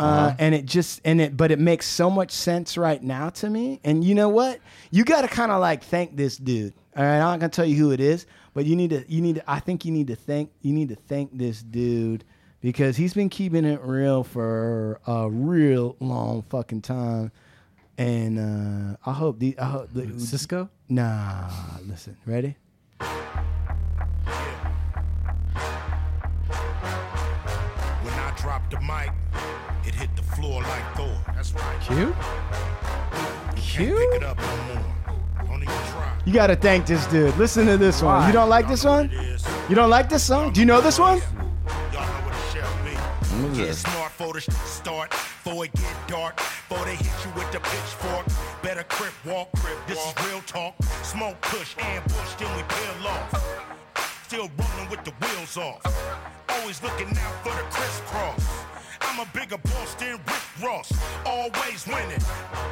Uh, and it just and it but it makes so much sense right now to me. And you know what? You got to kind of like thank this dude. All right, I'm not gonna tell you who it is, but you need to you need to, I think you need to thank you need to thank this dude because he's been keeping it real for a real long fucking time. And uh, I hope the I hope the, Cisco? Nah, listen, ready? The mic, it hit the floor like Thor. That's right. Q? Can't pick it up no more. Don't even try. You gotta thank this dude. Listen to this one. You don't like this one? You don't like this song? Do you know this one? Y'all know what it shall be. What is Get this? smart for the start, before it get dark, before they hit you with the pitchfork. Better crip walk, this is real talk. Smoke push, ambush, then we peel off. Still rolling with the wheels off. Always looking out for the crisscross. I'm a bigger boss than Rick Ross. Always winning.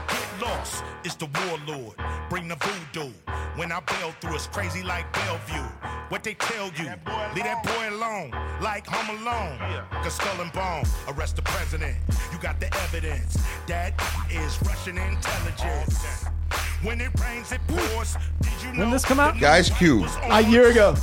Get lost is the warlord. Bring the voodoo. When I bail through, it's crazy like Bellevue. What they tell you, leave that boy alone, like Home Alone. Yeah. Cause Skull and Bone, arrest the president. You got the evidence. That is Russian intelligence. When it rains, it pours. Did you know? When this come out? Guys, news Q. was on A year ago.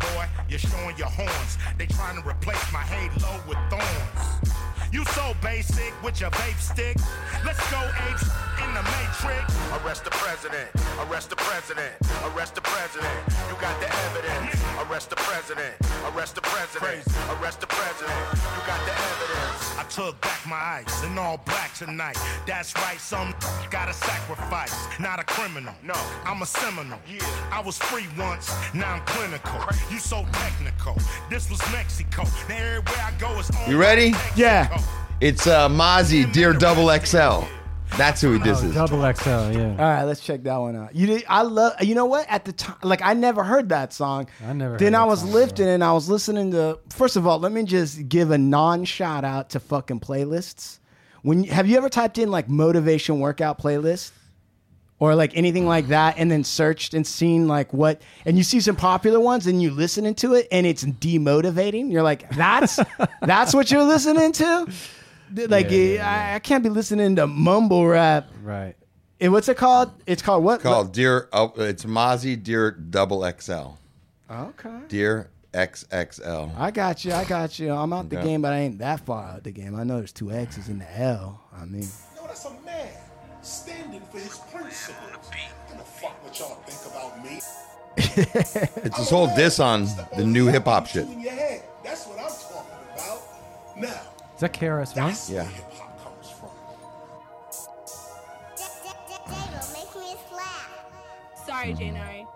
Boy, you're showing your horns. They trying to replace my halo with thorns. You so basic with your vape stick. Let's go apes in the matrix. Arrest the president. Arrest the president. Arrest the president. You got the evidence. Arrest the president. Arrest the president. Arrest the president. You got the evidence. I took back my ice in all black tonight. That's right, some gotta sacrifice. Not a criminal. No, I'm a seminal. Yeah. I was free once, now I'm clinical. You so technical. This was Mexico. Now everywhere I go is on You ready? Yeah. It's uh, Mozzie, Dear Double XL. That's who he Oh, disses. double XL, yeah. All right, let's check that one out. You did, I love. You know what? At the time, like I never heard that song. I never Then heard I that was song, lifting and I was listening to. First of all, let me just give a non shout out to fucking playlists. When have you ever typed in like motivation workout playlist? Or like anything like that, and then searched and seen like what, and you see some popular ones, and you listening to it, and it's demotivating. You're like, that's that's what you're listening to. Like, Yeah, yeah, I, I can't be listening to mumble rap. Right. And what's it called? It's called what? Called Dear. Oh, it's Mozzie, Dear Double XL. Okay. Dear XXL. I got you. I got you. I'm out the Okay. game, but I ain't that far out the game. I know there's two X's in the L. I mean, No, that's a man standing for his principles. Gonna fuck what y'all think about me. It's this whole diss on the new hip hop shit. In your head. That's what I'm talking about. Now, Is that KRS One? Yeah. where hip hop. Sorry, mm-hmm. Janari.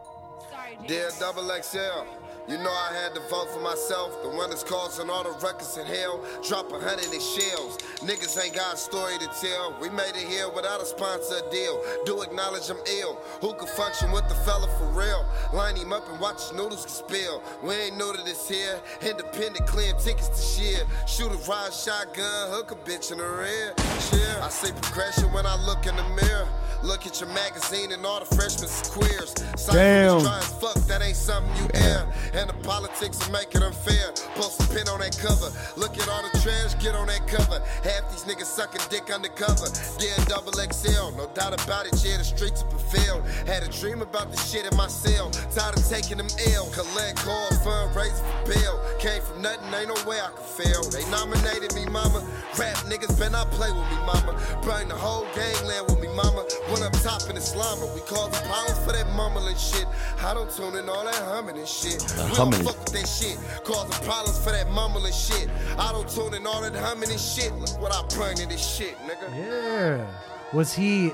Sorry, Janari. Dear Double XL, you know I had to vote for myself. The one that's causing all the ruckus in hell. Drop a hundred in shells. Niggas ain't got a story to tell. We made it here without a sponsor deal. Do acknowledge I'm ill. Who can function with the fella for real? Line him up and watch his noodles get spilled. We ain't new to this here. Independent, clearing tickets to share. Shoot a ride shotgun, hook a bitch in the rear. Cheer. I see progression when I look in the mirror. Look at your magazine and all the freshmen is queers. Damn. as fuck, that ain't something you air. And the politics will make it unfair. Post a pin on that cover. Look at all the trash, get on that cover. Half these niggas sucking dick undercover. Yeah, double XL, no doubt about it. Yeah, the streets are fulfilled. Had a dream about the shit in my cell. Tired of taking them ill. Collect calls, fundraise for bail. Came from nothing, ain't no way I could fail. They nominated me, mama. Rap niggas better not play with me, mama. Burn the whole gangland with me, mama. Went up top in Islam, we call the problems for that mumbling shit. I don't tune in all that humming and shit. We humming. don't fuck with that shit. Causing problems for that mumbling shit. I don't tune in all that humming and shit. Look what I bring to this shit, nigga. Yeah. Was he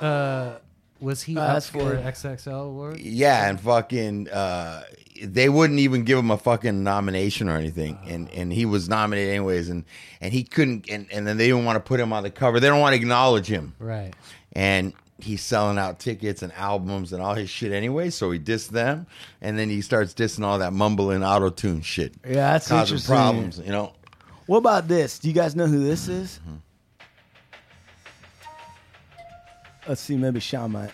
uh was he Uh, up that's for good. XXL award? Yeah, and fucking, uh, they wouldn't even give him a fucking nomination or anything, and and he was nominated anyways, and and he couldn't, and and then they didn't want to put him on the cover. They don't want to acknowledge him, Right. and he's selling out tickets and albums and all his shit anyway. So he dissed them, and then he starts dissing all that mumbling auto tune shit. Yeah, that's causing interesting. problems. You know, what about this? Do you guys know who this is? Mm-hmm. Let's see. Maybe Sean might.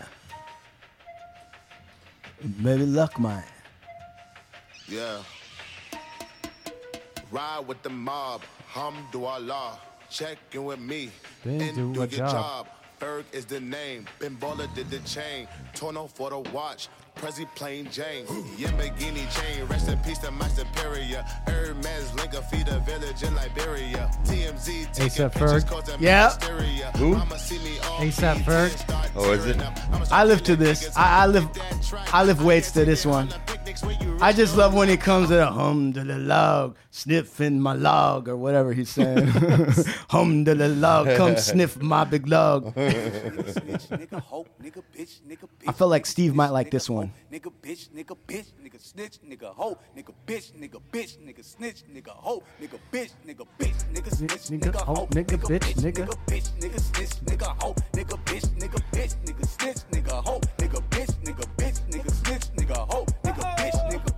Maybe Luck might. Yeah. Ride with the mob, hamdulillah. Check in with me Then and do do, a your job. job. Berg is the name. Ben Baller did the chain. Torno for the watch. Prezi plain Jane. Yamagini chain. Rest in peace to my superior. Hermes Linker feed a village in Liberia. TMZ taking A$AP pictures Ferg. Yeah. Who? I'ma see me on A$AP Ferg. Oh, is it? I'ma live to this. I, I live. I live weights to this one. I just love when it comes to the hum to the log, sniffing my log or whatever he's saying. hum to the log, come sniff my big log. nigga, hoe, nigga, bitch, nigga, bitch. I feel like Steve might like this one. Nigga, bitch, nigga, bitch, nigga, snitch, nigga, hoe, nigga, bitch, nigga, bitch, nigga, snitch, nigga, hoe, nigga, bitch, nigga, bitch, nigga, snitch, nigga, hoe, hoe, nigga, bitch, nigga. bitch, nigga, snitch, nigga, hoe, nigga, bitch, nigga, bitch, nigga, snitch, nigga, hoe, nigga, bitch, nigga, bitch, nigga, snitch, nigga, hoe, nigga, bitch, nigga.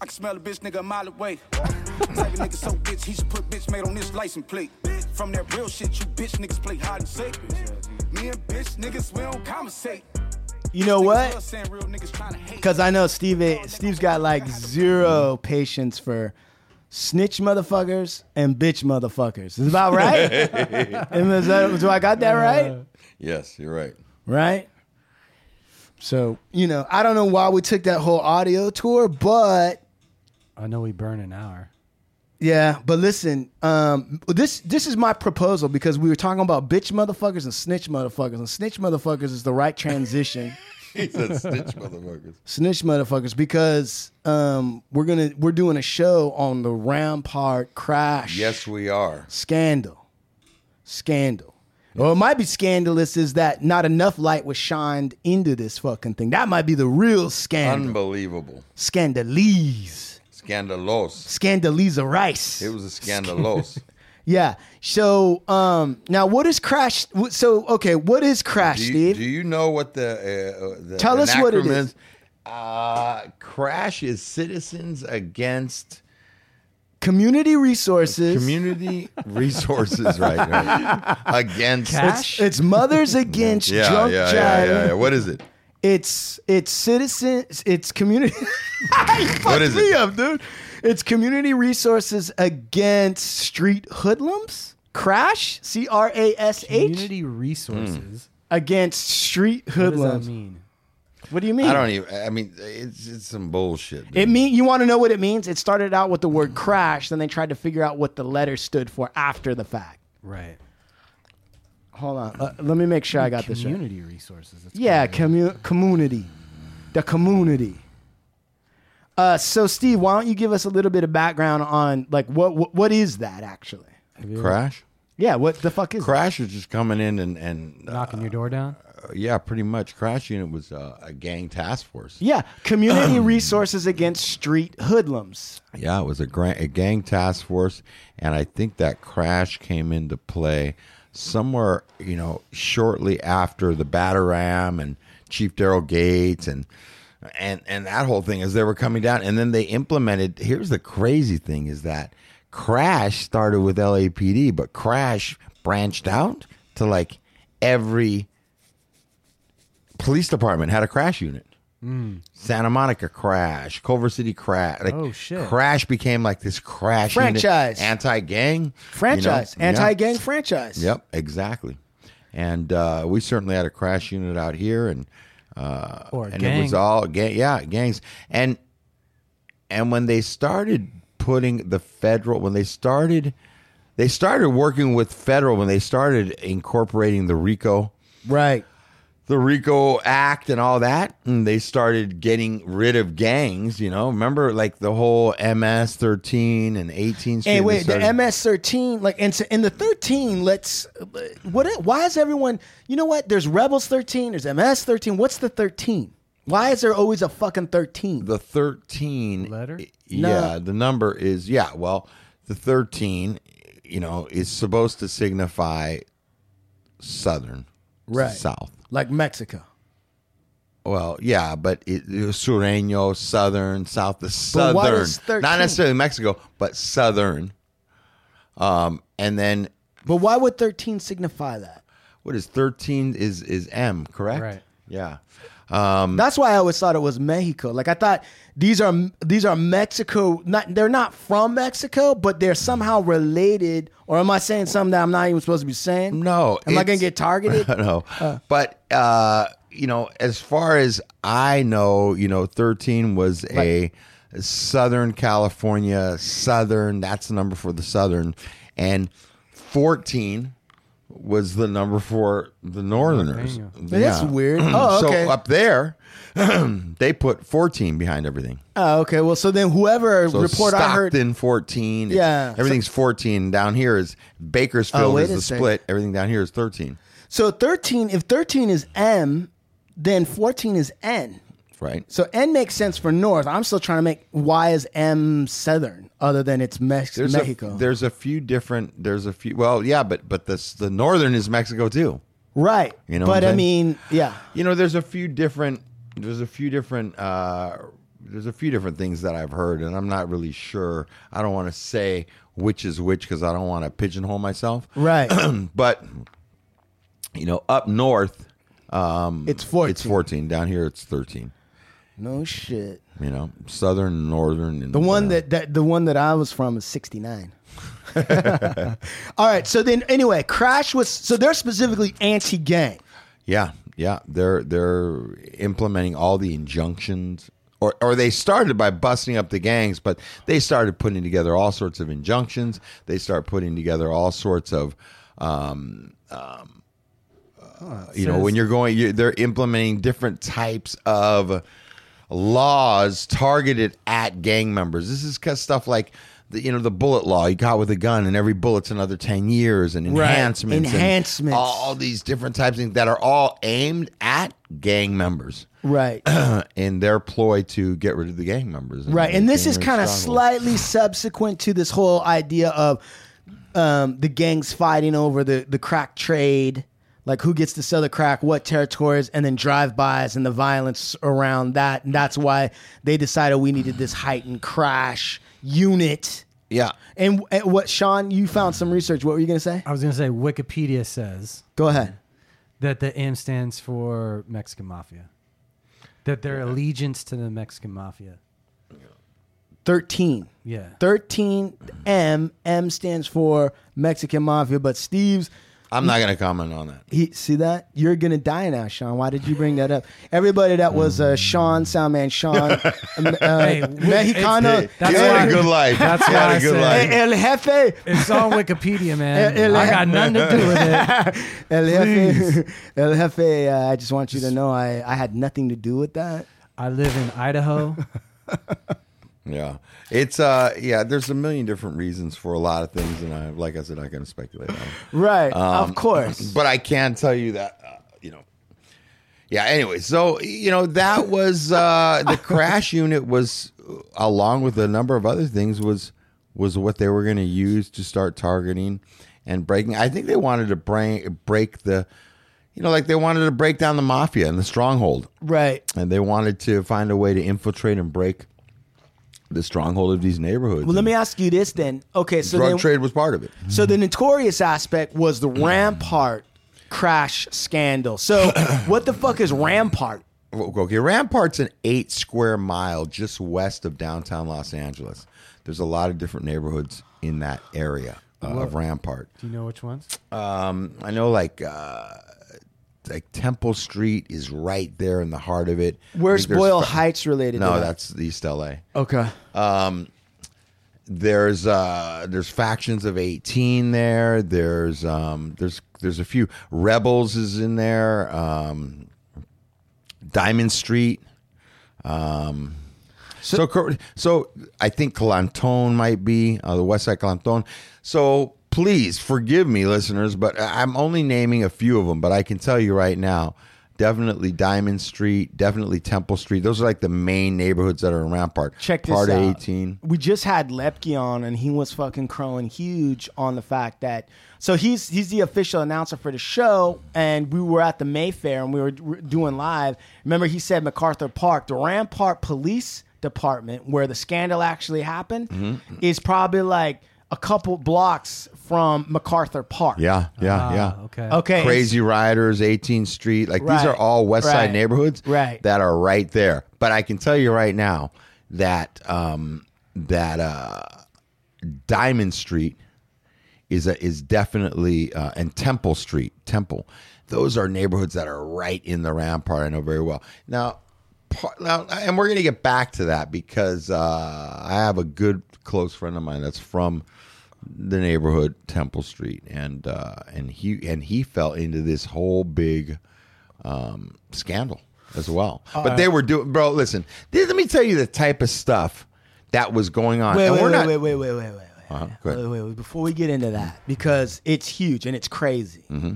I can smell a bitch nigga a mile away. Type of nigga so bitch, he should put bitch made on this license plate. From that real shit, you bitch niggas play hide and seek. Me Me and bitch niggas, we don't conversate. You know what? love saying real niggas tryna hate. Because I know Steve. Steve's got like zero patience for snitch motherfuckers and bitch motherfuckers. Is about right? Is that- do I got that right? Uh, yes, you're right. Right. So you know, I don't know why we took that whole audio tour, but I know we burn an hour. Yeah, but listen, um, this this is my proposal because we were talking about bitch motherfuckers and snitch motherfuckers, and snitch motherfuckers is the right transition. He said snitch motherfuckers. snitch motherfuckers because um, we're gonna we're doing a show on the Rampart crash Yes, we are. scandal, scandal. Or it might be scandalous is that not enough light was shined into this fucking thing. That might be the real scandal. Unbelievable. Scandalese. Scandalos. Scandaliza rice. It was a scandalos. Yeah. So um now what is crash so okay, what is crash, do, you, Steve? do you know what the, uh, uh, the Tell us what it acronym. Uh, crash is Citizens Against Community resources. Community Resources, right? right. Against It's, it's mothers against yeah, drunk yeah, yeah, yeah, yeah. What is it? It's it's citizens. It's community. you fucked is me it? up, dude. It's community resources against street hoodlums. Crash. C R A S H. Community resources. Hmm. Against street What does hoodlums. that mean? What do you mean? I don't even. I mean, it's it's some bullshit. dude. It mean you want to know what it means? It started out with the word crash, then they tried to figure out what the letter stood for after the fact. Right. Hold on, uh, let me make sure I got this right. Community resources. That's Yeah, kinda commu- community, the community. Uh, so Steve, why don't you give us a little bit of background on like what what, what is that actually? Crash. Yeah, what the fuck is Crash is just coming in and and uh, knocking your door down. yeah, pretty much. Crash Unit was uh, a gang task force. Yeah, community resources against street hoodlums. Yeah, it was a, gra- a gang task force, and I think that crash came into play somewhere, you know, shortly after the Bataram and Chief Daryl Gates and and and that whole thing as they were coming down, and then they implemented. Here's the crazy thing: is that Crash started with LAPD, but Crash branched out to like every police department had a crash unit. Santa Monica crash, Culver City crash. Like, Oh, shit. Crash became like this crash Franchise. anti gang Franchise, anti-gang franchise. Yep, exactly. And uh, we certainly had a crash unit out here, and uh, and it was all gang, yeah, gangs. And and when they started putting the federal, when they started, they started working with federal when they started incorporating the RICO Right. The RICO Act and all that, and they started getting rid of gangs. You know, remember like the whole MS thirteen and eighteen. Street. Hey, they wait, the MS thirteen, like, and so in the thirteen, let's what? Why is everyone? You know what? There's Rebels thirteen. There's MS thirteen. What's the thirteen? Why is there always a fucking thirteen? the thirteen Letter? Yeah, No. the number is yeah. Well, the thirteen, you know, is supposed to signify southern, Right. south. Like Mexico. Well, yeah, but it, it was Sureño, southern, south, the But why southern, not necessarily Mexico, but southern. Um, and then But why would thirteen signify that? what is thirteen is is M, correct? Right. Yeah. Um, That's why I always thought it was Mexico. Like I thought these are these are Mexico. Not they're not from Mexico, but they're somehow related. Or am I saying something that I'm not even supposed to be saying? No. Am I gonna get targeted? no. but uh, you know, as far as I know, you know, thirteen was a Southern California Southern. That's the number for the Southern, and fourteen was the number for the Northerners. That's weird. Oh, so up there, they put fourteen behind everything. Oh, okay. Well, so then whoever So report I heard. Stockton fourteen. It's- Yeah. everything's fourteen. Down here is Bakersfield Oh, wait is a the sec. split. Everything down here is thirteen. So thirteen. If thirteen is M, then fourteen is N. Right. So N makes sense for North. I'm still trying to make why is M Southern other than it's Mex- There's Mexico. A, there's a few different. There's a few. Well, yeah, but but this the northern is Mexico too. right. You know but I mean, yeah. You know, there's a few different. There's a few different. uh There's a few different things that I've heard, and I'm not really sure. I don't want to say which is which because I don't want to pigeonhole myself. Right. but You know, up north, um, It's 14. It's 14. Down here, it's 13. No shit. You know, southern, northern, and The one uh, that, that the one that I was from is 69. All right, so then anyway, Crash was so they're specifically anti-gang. Yeah, yeah, they're they're implementing all the injunctions, or or they started by busting up the gangs, but they started putting together all sorts of injunctions. They start putting together all sorts of, um, um, uh, you know, when you're going, you they're implementing different types of laws targeted at gang members. This is stuff like. The, you know the bullet law. You got with a gun, and every bullet's another ten years, and Right. enhancements, and Enhancements. all these different types of things that are all aimed at gang members Right. in their ploy to get rid of the gang members. Right, and this is kind of slightly subsequent to this whole idea of um, the gangs fighting over the the crack trade, like who gets to sell the crack, what territories, and then drive-bys and the violence around that. And that's why they decided we needed this heightened crash unit. Yeah, And, and what Sean, you found some research. What were you gonna say? I was gonna say Wikipedia says Go ahead. that the M stands for Mexican Mafia. That their allegiance to the Mexican Mafia. Thirteen. Yeah. 13 M. M stands for Mexican Mafia, but Steve's I'm not going to comment on that. He see that you're gonna die now, Sean. Why did you bring that up? Everybody that was uh, Sean, Soundman Sean, um, uh, Hey, Mexicano, He had a good life. That's he had why a I good said- life. El Jefe, It's on Wikipedia, man. El- I got nothing to do with it. El Jefe, El Jefe. Uh, I just want you to know I, I had nothing to do with that. I live in Idaho. Yeah, it's uh, yeah. There's a million different reasons for a lot of things, and I, like I said, I can speculate on. Right, Um, of course. but I can tell you that uh, you know. Yeah. Anyway, so you know that was uh, the crash unit was, along with a number of other things, was was what they were going to use to start targeting and breaking. I think they wanted to break break the, you know, like they wanted to break down the mafia and the stronghold, Right. and they wanted to find a way to infiltrate and break the stronghold of these neighborhoods. Well, let me ask you this then. Okay, so Drug then, trade was part of it. so the notorious aspect was the Rampart crash scandal. So what the fuck is Rampart? Okay, Rampart's an eight square mile just west of downtown Los Angeles. There's a lot of different neighborhoods in that area uh, of Rampart. Do you know which ones? Um, I know, like, uh, like Temple Street is right there in the heart of it. Where's Boyle fa- Heights related? No, to that? that's East LA. okay. Um, there's uh, there's factions of 18 there. There's um, there's there's a few rebels is in there. Um, Diamond Street. Um, so, so, so I think Clanton might be uh, the West Side Clanton. So please forgive me, listeners, but I'm only naming a few of them. But I can tell you right now, definitely Diamond Street, definitely Temple Street. Those are like the main neighborhoods that are in Rampart. Check this Part out. 18. We just had Lepke on, and he was fucking crowing huge on the fact that. So he's he's the official announcer for the show, and we were at the Mayfair and we were doing live. Remember, he said MacArthur Park, the Rampart Police Department, where the scandal actually happened, Mm-hmm. is probably like a couple blocks from MacArthur Park. Yeah, yeah, Ah, yeah. Okay. Okay. Crazy Riders, 18th Street. Like these Right. are all West Side Right. neighborhoods Right. that are right there. But I can tell you right now that um, that uh, Diamond Street is a, is definitely uh, and Temple Street, Temple. Those are neighborhoods that are right in the Rampart. I know very well. Now, part, now, and we're going to get back to that because uh, I have a good close friend of mine that's from the neighborhood Temple Street, and uh, and he and he fell into this whole big um, scandal as well. but they were doing, bro. Listen, this, let me tell you the type of stuff that was going on. Wait, and wait, we're wait, not. wait, wait, wait, wait, wait, wait. Uh-huh. Wait, wait, wait, before we get into that, because it's huge and it's crazy. Mm-hmm.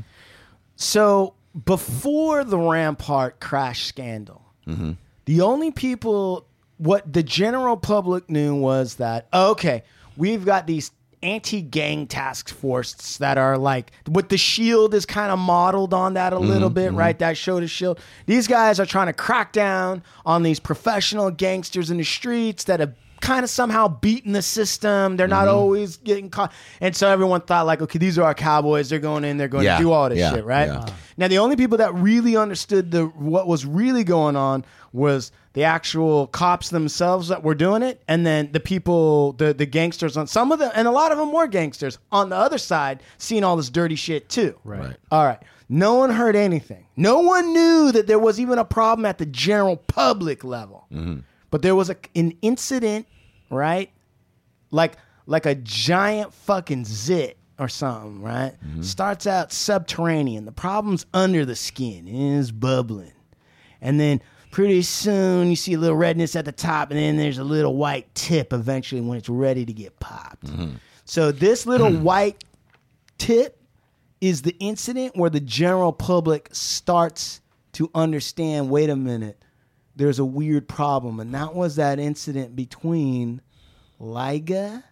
So before the Rampart crash scandal, Mm-hmm. the only people, what the general public knew was that okay, we've got these anti-gang task forces that are like what the shield is kind of modeled on that a Mm-hmm, little bit right? That show the shield. These guys are trying to crack down on these professional gangsters in the streets that have kind of somehow beating the system they're not Mm-hmm. always getting caught and so everyone thought like okay these are our cowboys they're going in they're going Yeah, to do all this yeah, shit right yeah. Now, the only people that really understood the what was really going on was the actual cops themselves that were doing it, and then the people, the the gangsters on some of them, and a lot of them were gangsters on the other side, seeing all this dirty shit too. Right. All right. No one heard anything. No one knew that there was even a problem at the general public level. But there was a, an incident, right? Like like a giant fucking zit or something, right? Mm-hmm. Starts out subterranean. The problem's under the skin. It is bubbling. And then pretty soon you see a little redness at the top, and then there's a little white tip eventually when it's ready to get popped. Mm-hmm. So this little mm. white tip is the incident where the general public starts to understand wait a minute, there's a weird problem. And that was that incident between Liga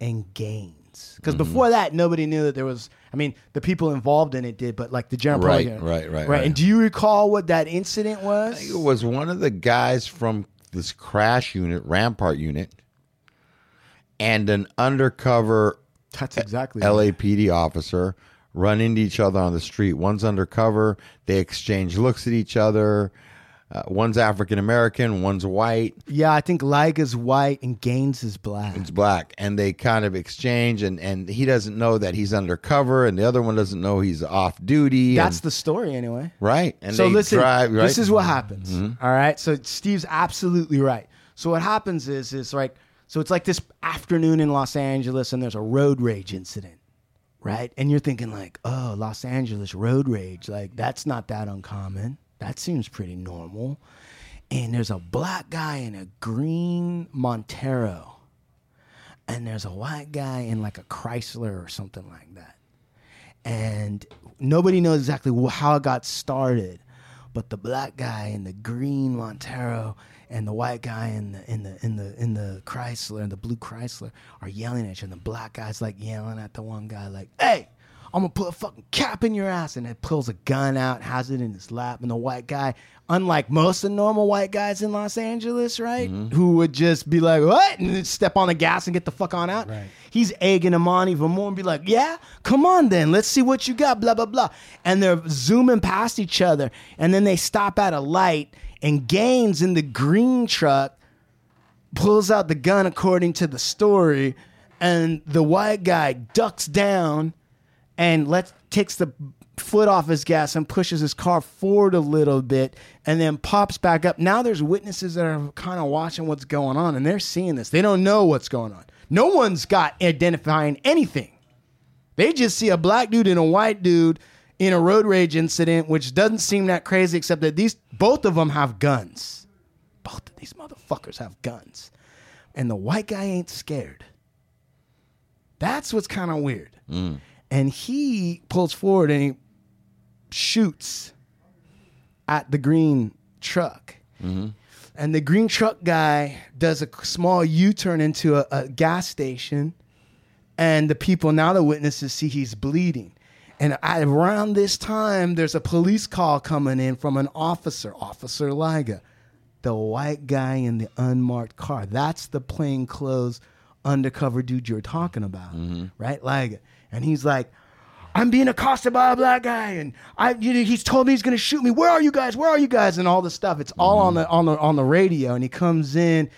and Gaines. Because mm-hmm. before that, nobody knew that there was. I mean, the people involved in it did, but like the general Right, right, right, right. right. And do you recall what that incident was? It was one of the guys from this crash unit, Rampart unit, and an undercover That's exactly LAPD officer run into each other on the street. One's undercover. They exchange looks at each other. Uh, one's African American, one's white. Yeah, I think Liga's white and Gaines is black. It's black, and they kind of exchange, and and he doesn't know that he's undercover, and the other one doesn't know he's off duty. That's and, the story, anyway. right. And so they listen, drive, right? this is what happens. Mhm. all right. So Steve's absolutely right. So what happens is is like so it's like this afternoon in Los Angeles and there's a road rage incident. Right? And you're thinking like, "Oh, Los Angeles road rage. Like that's not that uncommon. That seems pretty normal." And there's a black guy in a green Montero. And there's a white guy in like a Chrysler or something like that and nobody knows exactly how it got started. But the black guy in the green Montero and the white guy in the in the in the in the Chrysler and the blue Chrysler are yelling at you, and the black guy's like yelling at the one guy like, "Hey, I'm gonna put a fucking cap in your ass," and it pulls a gun out, has it in his lap, and the white guy, unlike most of the normal white guys in Los Angeles, right, mm-hmm. who would just be like, "What?" and then step on the gas and get the fuck on out. Right. He's egging him on even more and be like, yeah, come on then. Let's see what you got, blah, blah, blah. And they're zooming past each other. And then they stop at a light, and Gaines in the green truck pulls out the gun according to the story. And the white guy ducks down and lets takes the foot off his gas and pushes his car forward a little bit and then pops back up. Now there's witnesses that are kind of watching what's going on and they're seeing this. They don't know what's going on. No one's got identifying anything. They just see a black dude and a white dude in a road rage incident, which doesn't seem that crazy, except that these both of them have guns. Both of these motherfuckers have guns. And the white guy ain't scared. That's what's kind of weird. Mm. And he pulls forward and he shoots at the green truck. Mm-hmm. And the green truck guy does a small U turn into a, a gas station. And the people, now the witnesses, see he's bleeding. And around this time, there's a police call coming in from an officer, Officer Liga, the white guy in the unmarked car. That's the plainclothes undercover dude you're talking about, mm-hmm. right? Liga. And he's like, I'm being accosted by a black guy, and I, you know, he's told me he's gonna shoot me. Where are you guys? Where are you guys? And all this stuff. It's all on the mm-hmm. on the on the radio. And he comes in,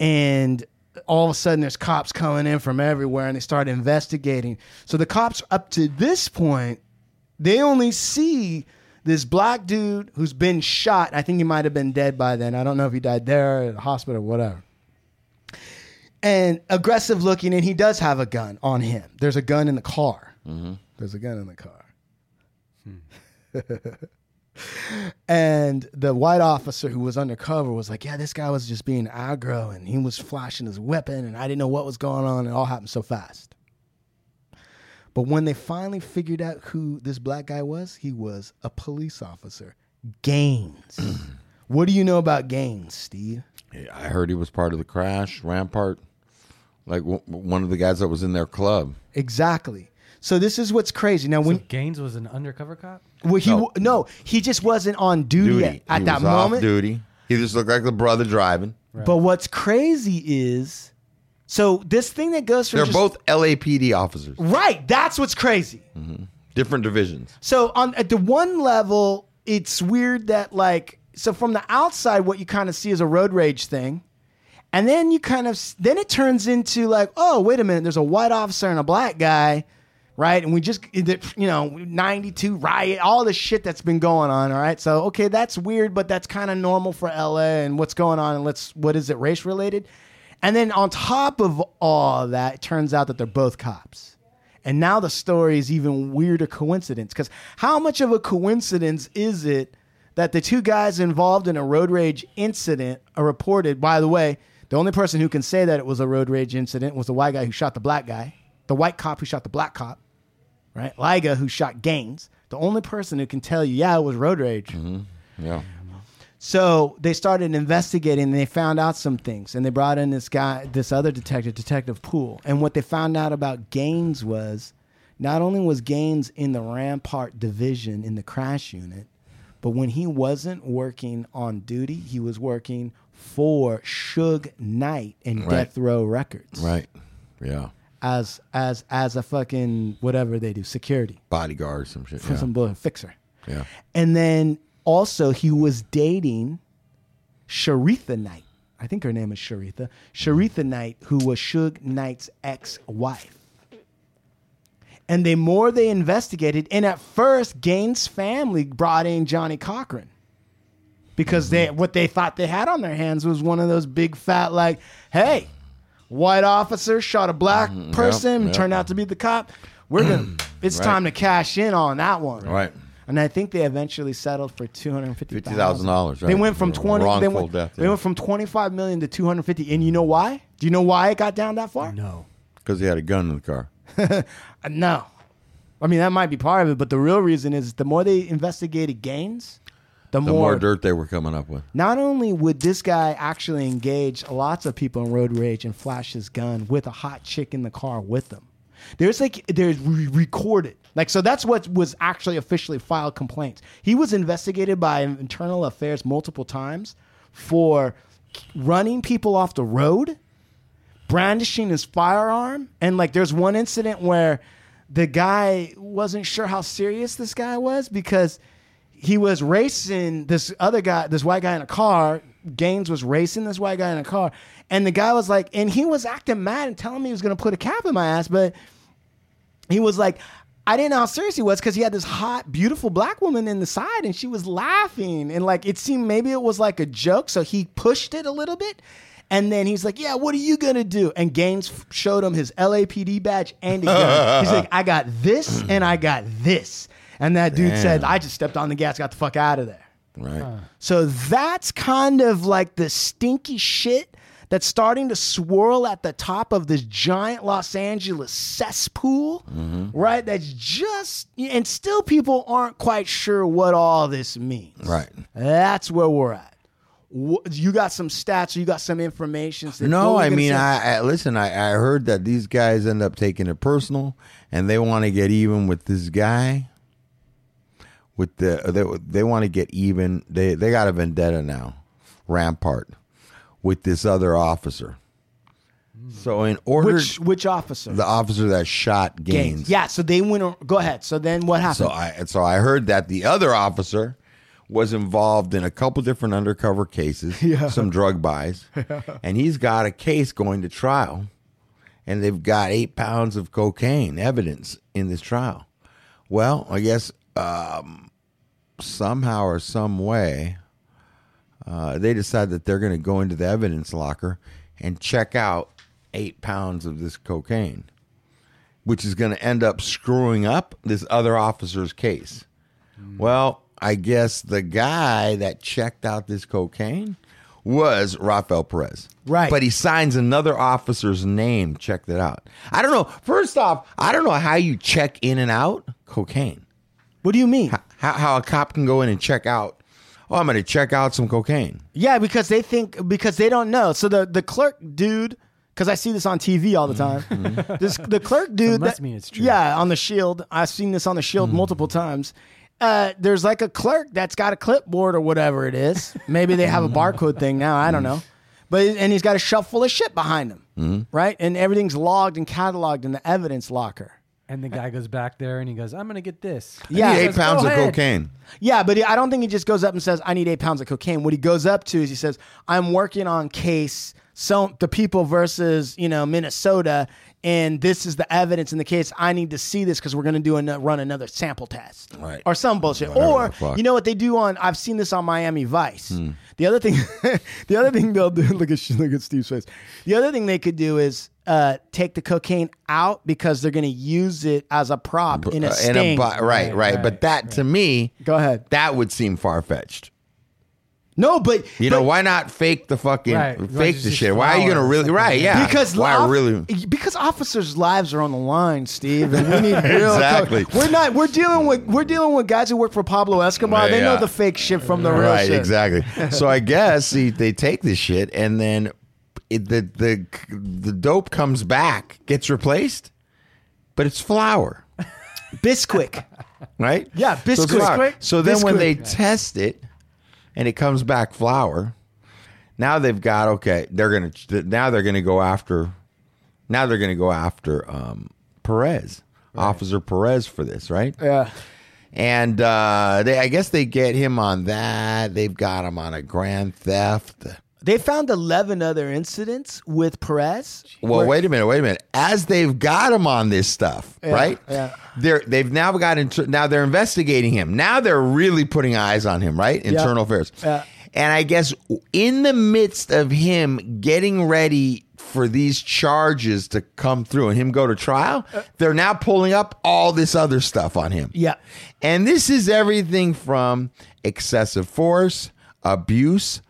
and all of a sudden there's cops coming in from everywhere, and they start investigating. So the cops up to this point, they only see this black dude who's been shot. I think he might have been dead by then. I don't know if he died there at the hospital or whatever. And aggressive looking, and he does have a gun on him. There's a gun in the car. Mm-hmm. There's a gun in the car. Hmm. and the white officer who was undercover was like, Yeah, this guy was just being aggro and he was flashing his weapon and I didn't know what was going on. It all happened so fast. But when they finally figured out who this black guy was, he was a police officer. Gaines. what do you know about Gaines, Steve? I heard he was part of the crash, Rampart, like w- one of the guys that was in their club. Exactly. So this is what's crazy. Now when So Gaines was an undercover cop. well, he No. no. he just wasn't on duty, Duty. at, at he that was off moment. duty. He just looked like the brother driving. But what's crazy is, so this thing that goes from They're just- both LAPD officers. right. That's what's crazy. Mm-hmm. different divisions. So on at the one level, it's weird that like so from the outside, what you kind of see is a road rage thing, and then you kind of then it turns into like, oh wait a minute, there's a white officer and a black guy, right? And we just eh, you know '92 riot, all the shit that's been going on. All right, so okay, that's weird, but that's kind of normal for LA and what's going on. And let's what is it race related? And then on top of all that, it turns out that they're both cops. And now the story is even weirder coincidence because how much of a coincidence is it that the two guys involved in a road rage incident are reported? By the way, the only person who can say that it was a road rage incident was the white guy who shot the black guy, the white cop who shot the black cop, right? Liga who shot Gaines. The only person who can tell you, yeah, it was road rage. Mm-hmm. Yeah. So they started investigating and they found out some things. And they brought in this guy, this other detective, Detective Poole. And what they found out about Gaines was not only was Gaines in the Rampart division in the crash unit, but when he wasn't working on duty, he was working for Suge Knight and Right. Death Row Records Right. Yeah. as as as a fucking whatever they do, security Bodyguard some shit. Yeah. some bull fixer. yeah. And then also he was dating Sharitha Knight. I think her name is Sharitha. Sharitha Knight, who was Suge Knight's ex-wife. And the more they investigated, and at first Gaines' family brought in Johnny Cochran. Because they what they thought they had on their hands was one of those big fat like, hey, white officer shot a black mm, person, yep. turned out to be the cop. We're gonna it's Right. time to cash in on that one. Right. And I think they eventually settled for two hundred fifty $50,000, They went from twenty. They Wrongful went, death, they yeah. went from twenty five million to two hundred fifty. And you know why? Do you know why it got down that far? No. Because he had a gun in the car. Uh, no. I mean that might be part of it, but the real reason is the more they investigated Gaines, the, The more dirt they were coming up with. Not only would this guy actually engage lots of people in road rage and flash his gun with a hot chick in the car with them, there's like there's re- recorded like so that's what was actually officially filed complaints. He was investigated by Internal Affairs multiple times for running people off the road, brandishing his firearm, and like there's one incident where the guy wasn't sure how serious this guy was because he was racing this other guy, this white guy in a car. Gaines was racing this white guy in a car, and the guy was like, and he was acting mad and telling me he was going to put a cap in my ass, but he was like, I didn't know how serious he was because he had this hot, beautiful black woman in the side, and she was laughing, and like it seemed maybe it was like a joke, so he pushed it a little bit. And then he's like, "Yeah, what are you gonna do?" And Gaines f- showed him his LAPD badge and a gun. he's like, "I got this and I got this." And that dude Damn. said, "I just stepped on the gas, got the fuck out of there." Right. So that's kind of like the stinky shit that's starting to swirl at the top of this giant Los Angeles cesspool, mm-hmm. right? That's just, and still people aren't quite sure what all this means. Right. That's where we're at. You got some stats, or you got some information. what No, I mean. I, I listen. I, I heard that these guys end up taking it personal, and they want to get even with this guy. With the uh, they they want to get even. They they got a vendetta now, Rampart, with this other officer. Hmm. So in order, which which officer? the officer that shot Gaines. Gaines. Yeah. So they went. Go ahead. So then what happened? So I so I heard that the other officer was involved in a couple different undercover cases, Yeah. some drug buys, and he's got a case going to trial, and they've got eight pounds of cocaine evidence in this trial. Well, I guess um, somehow or some way, uh, they decide that they're going to go into the evidence locker and check out eight pounds of this cocaine which is going to end up screwing up this other officer's case. Well, I guess the guy that checked out this cocaine was Rafael Perez. Right. But he signs another officer's name. Check that out. I don't know. First off, I don't know how you check in and out cocaine. what do you mean? How, how a cop can go in and check out, oh, I'm going to check out some cocaine. Yeah, because they think because they don't know. So the the clerk dude, because I see this on TV all the mm-hmm. time. this the clerk dude. must that- mean it's true. Yeah, on the Shield. I've seen this on the Shield mm-hmm. multiple times. Uh, there's like a clerk that's got a clipboard or whatever it is. Maybe they have a barcode thing now. I don't know. But and he's got a shelf full of shit behind him, right? And everything's logged and cataloged in the evidence locker. And the guy goes back there and he goes, "I'm gonna get this." And Yeah. he Eight says, pounds of ahead." cocaine. Yeah, but I don't think he just goes up and says, "I need eight pounds of cocaine." What he goes up to is he says, "I'm working on case so the people versus you know Minnesota, and this is the evidence in the case. I need to see this because we're going to do an, run another sample test, Right. Or some bullshit. Whatever or you know what they do on? I've seen this on Miami Vice. Hmm. The other thing, the other thing they'll do. Look at look at Steve's face. The other thing they could do is. Uh, take the cocaine out because they're going to use it as a prop in a Uh, sting. bu- right, right, But that to me, go ahead. That would seem far fetched. No, but You know why not fake the fucking Right. Fake the shit? Why are you gonna really right? Yeah, because why off- really? because officers' lives are on the line, Steve, and we need real. Exactly. We're not. We're dealing with. We're dealing with guys who work for Pablo Escobar. They know the fake shit from the real right, shit. exactly. so I guess see, they take this shit and then it, the the the dope comes back, gets replaced, but it's flour, Bisquick. right? Yeah, So, it's Bisquick. So then when they Bisquick. test it and it comes back flour, now they've got okay. They're gonna now they're gonna go after. Now they're gonna go after um, Perez, Officer Perez, for this, right? Yeah. And uh, they, I guess they get him on that. They've got him on a grand theft. They found eleven other incidents with Perez. Well, wait a minute, wait a minute. As they've got him on this stuff, Yeah, right? yeah. They're they've now got into now they're investigating him. Now they're really putting eyes on him, right? Yeah. Internal affairs. Yeah. And I guess in the midst of him getting ready for these charges to come through and him go to trial, uh, they're now pulling up all this other stuff on him. Yeah. And this is everything from excessive force, abuse,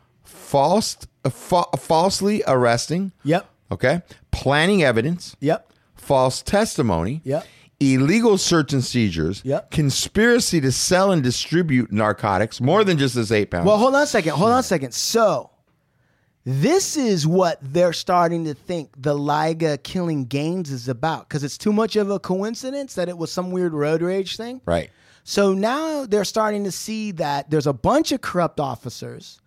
false, uh, fa- falsely arresting. Yep. Okay. Planning evidence. Yep. False testimony. Yep. Illegal search and seizures. Yep. Conspiracy to sell and distribute narcotics, more than just this eight pounds. Well, hold on a second. Hold on a second. So, this is what they're starting to think the Liga killing Gaines is about because it's too much of a coincidence that it was some weird road rage thing. right. So now they're starting to see that there's a bunch of corrupt officers.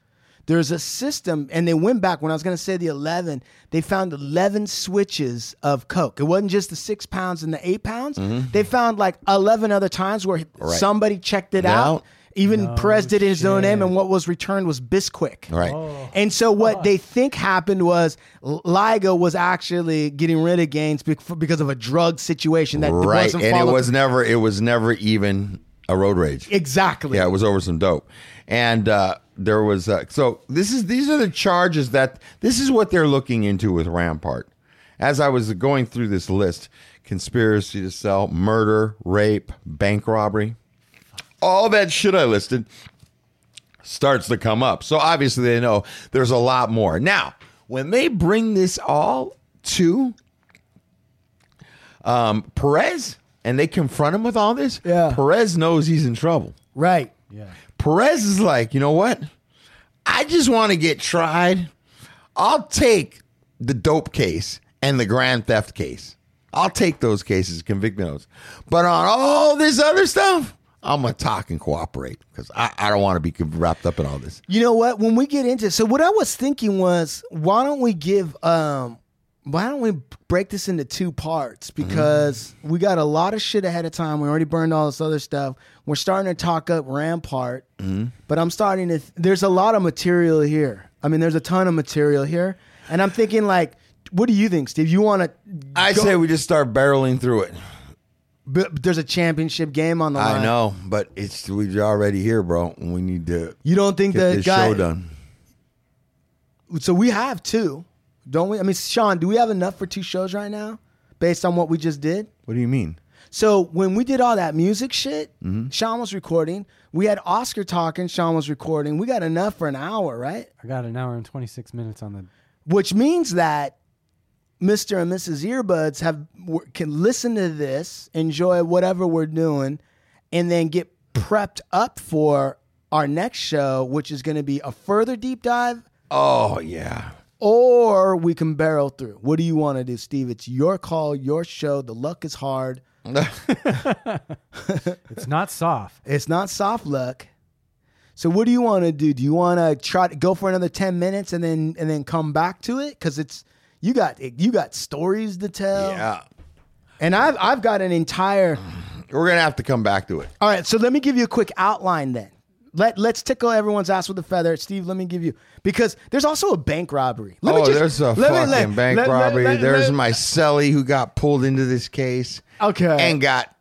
There's a system, and they went back when I was going to say the 11. They found 11 switches of Coke. It wasn't just the six pounds and the eight pounds. They found like 11 other times where Mm-hmm. Right. somebody checked it Now- out. Even Perez did his own name, and what was returned was Bisquick. Right. And so what they think happened was L- Liga was actually getting rid of Gaines because of a drug situation that right. wasn't And it was never it was never even a road rage. exactly. Yeah, it was over some dope. And uh, there was uh, so this is these are the charges that this is what they're looking into with Rampart. As I was going through this list, conspiracy to sell, murder, rape, bank robbery, all that shit I listed starts to come up. So obviously they know there's a lot more. Now, when they bring this all to um, Perez and they confront him with all this, Yeah. Perez knows he's in trouble. Right. Perez is like, you know what? I just want to get tried. I'll take the dope case and the grand theft case. I'll take those cases, convict me of those. But on all this other stuff, I'm gonna talk and cooperate because I, I don't want to be wrapped up in all this. You know what? When we get into so what I was thinking was why don't we give um why don't we break this into two parts because we got a lot of shit ahead of time. We already burned all this other stuff. We're starting to talk up Rampart, but I'm starting to. There's a lot of material here. I mean, there's a ton of material here, and I'm thinking like, what do you think, Steve? You want to? I say we just start barreling through it. But there's a championship game on the line. I know, but it's we're already here, bro. We need to You don't think get the guy? show done. So we have two, don't we? I mean, Sean, do we have enough for two shows right now, based on what we just did? What do you mean? So when we did all that music shit, Mm-hmm. Sean was recording. We had Oscar talking. Sean was recording. We got enough for an hour, right? I got an hour and 26 minutes on the. Which means that Mr. and Mrs. Earbuds have can listen to this, enjoy whatever we're doing, and then get prepped up for our next show, which is going to be a further deep dive Oh yeah. Or we can barrel through. What do you want to do, Steve? It's your call, your show. The luck is hard. It's not soft. It's not soft luck. So what do you want to do? Do you want to try to go for another 10 minutes and then and then come back to it cuz it's you got you got stories to tell. Yeah. And I've I've got an entire. We're gonna have to come back to it. All right, so let me give you a quick outline then. Let Let's tickle everyone's ass with a feather, Steve. Let me give you because there's also a bank robbery. Let me oh, just- there's a me- fucking let- bank let- let- robbery. let- there's let- my celly who got pulled into this case. Okay. And got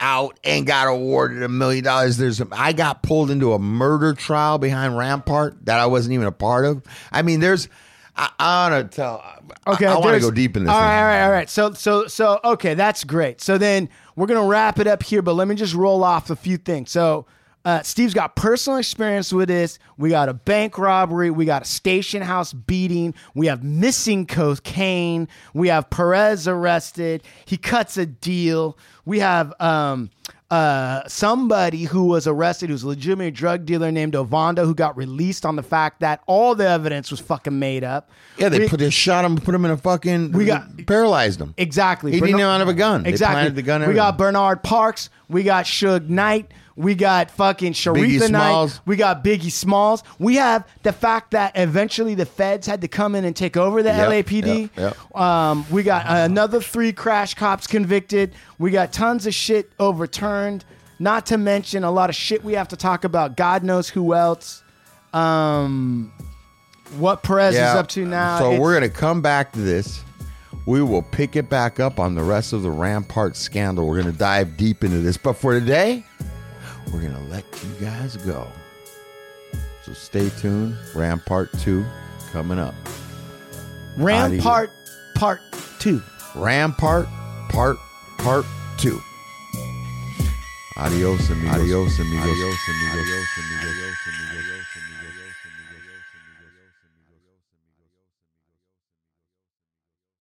out and got awarded a million dollars. There's I got pulled into a murder trial behind Rampart that I wasn't even a part of. I mean, there's I, I want to tell. Okay, I, want to go deep in this. All right, all right, all right. So, so, so, okay, that's great. So then we're gonna wrap it up here, but let me just roll off a few things. So, uh, Steve's got personal experience with this. We got a bank robbery. We got a station house beating. We have missing cocaine. We have Perez arrested. He cuts a deal. We have um, uh, somebody who was arrested, who's a legitimate drug dealer named Ovando, who got released on the fact that all the evidence was fucking made up. Yeah, they We- put they shot him, put him in a fucking. We got- paralyzed him. Exactly. He didn't Bernard- even have a gun. They Exactly. the gun. we got Bernard Parks. We got Suge Knight. We got fucking Sharitha Knight. Smalls. We got Biggie Smalls. We have the fact that eventually the feds had to come in and take over the Yep, LAPD. yep, Um, we got another three crash cops convicted. We got tons of shit overturned. Not to mention a lot of shit we have to talk about. God knows who else. Um, what Perez is up to now. So It's- we're gonna come back to this. We will pick it back up on the rest of the Rampart scandal. We're gonna dive deep into this. But for today, we're gonna let you guys go. So stay tuned. Rampart 2 coming up. Rampart Part Two. Rampart Part Part 2. Adios amigos. Adios amigos. Adios amigos. Adios amigos.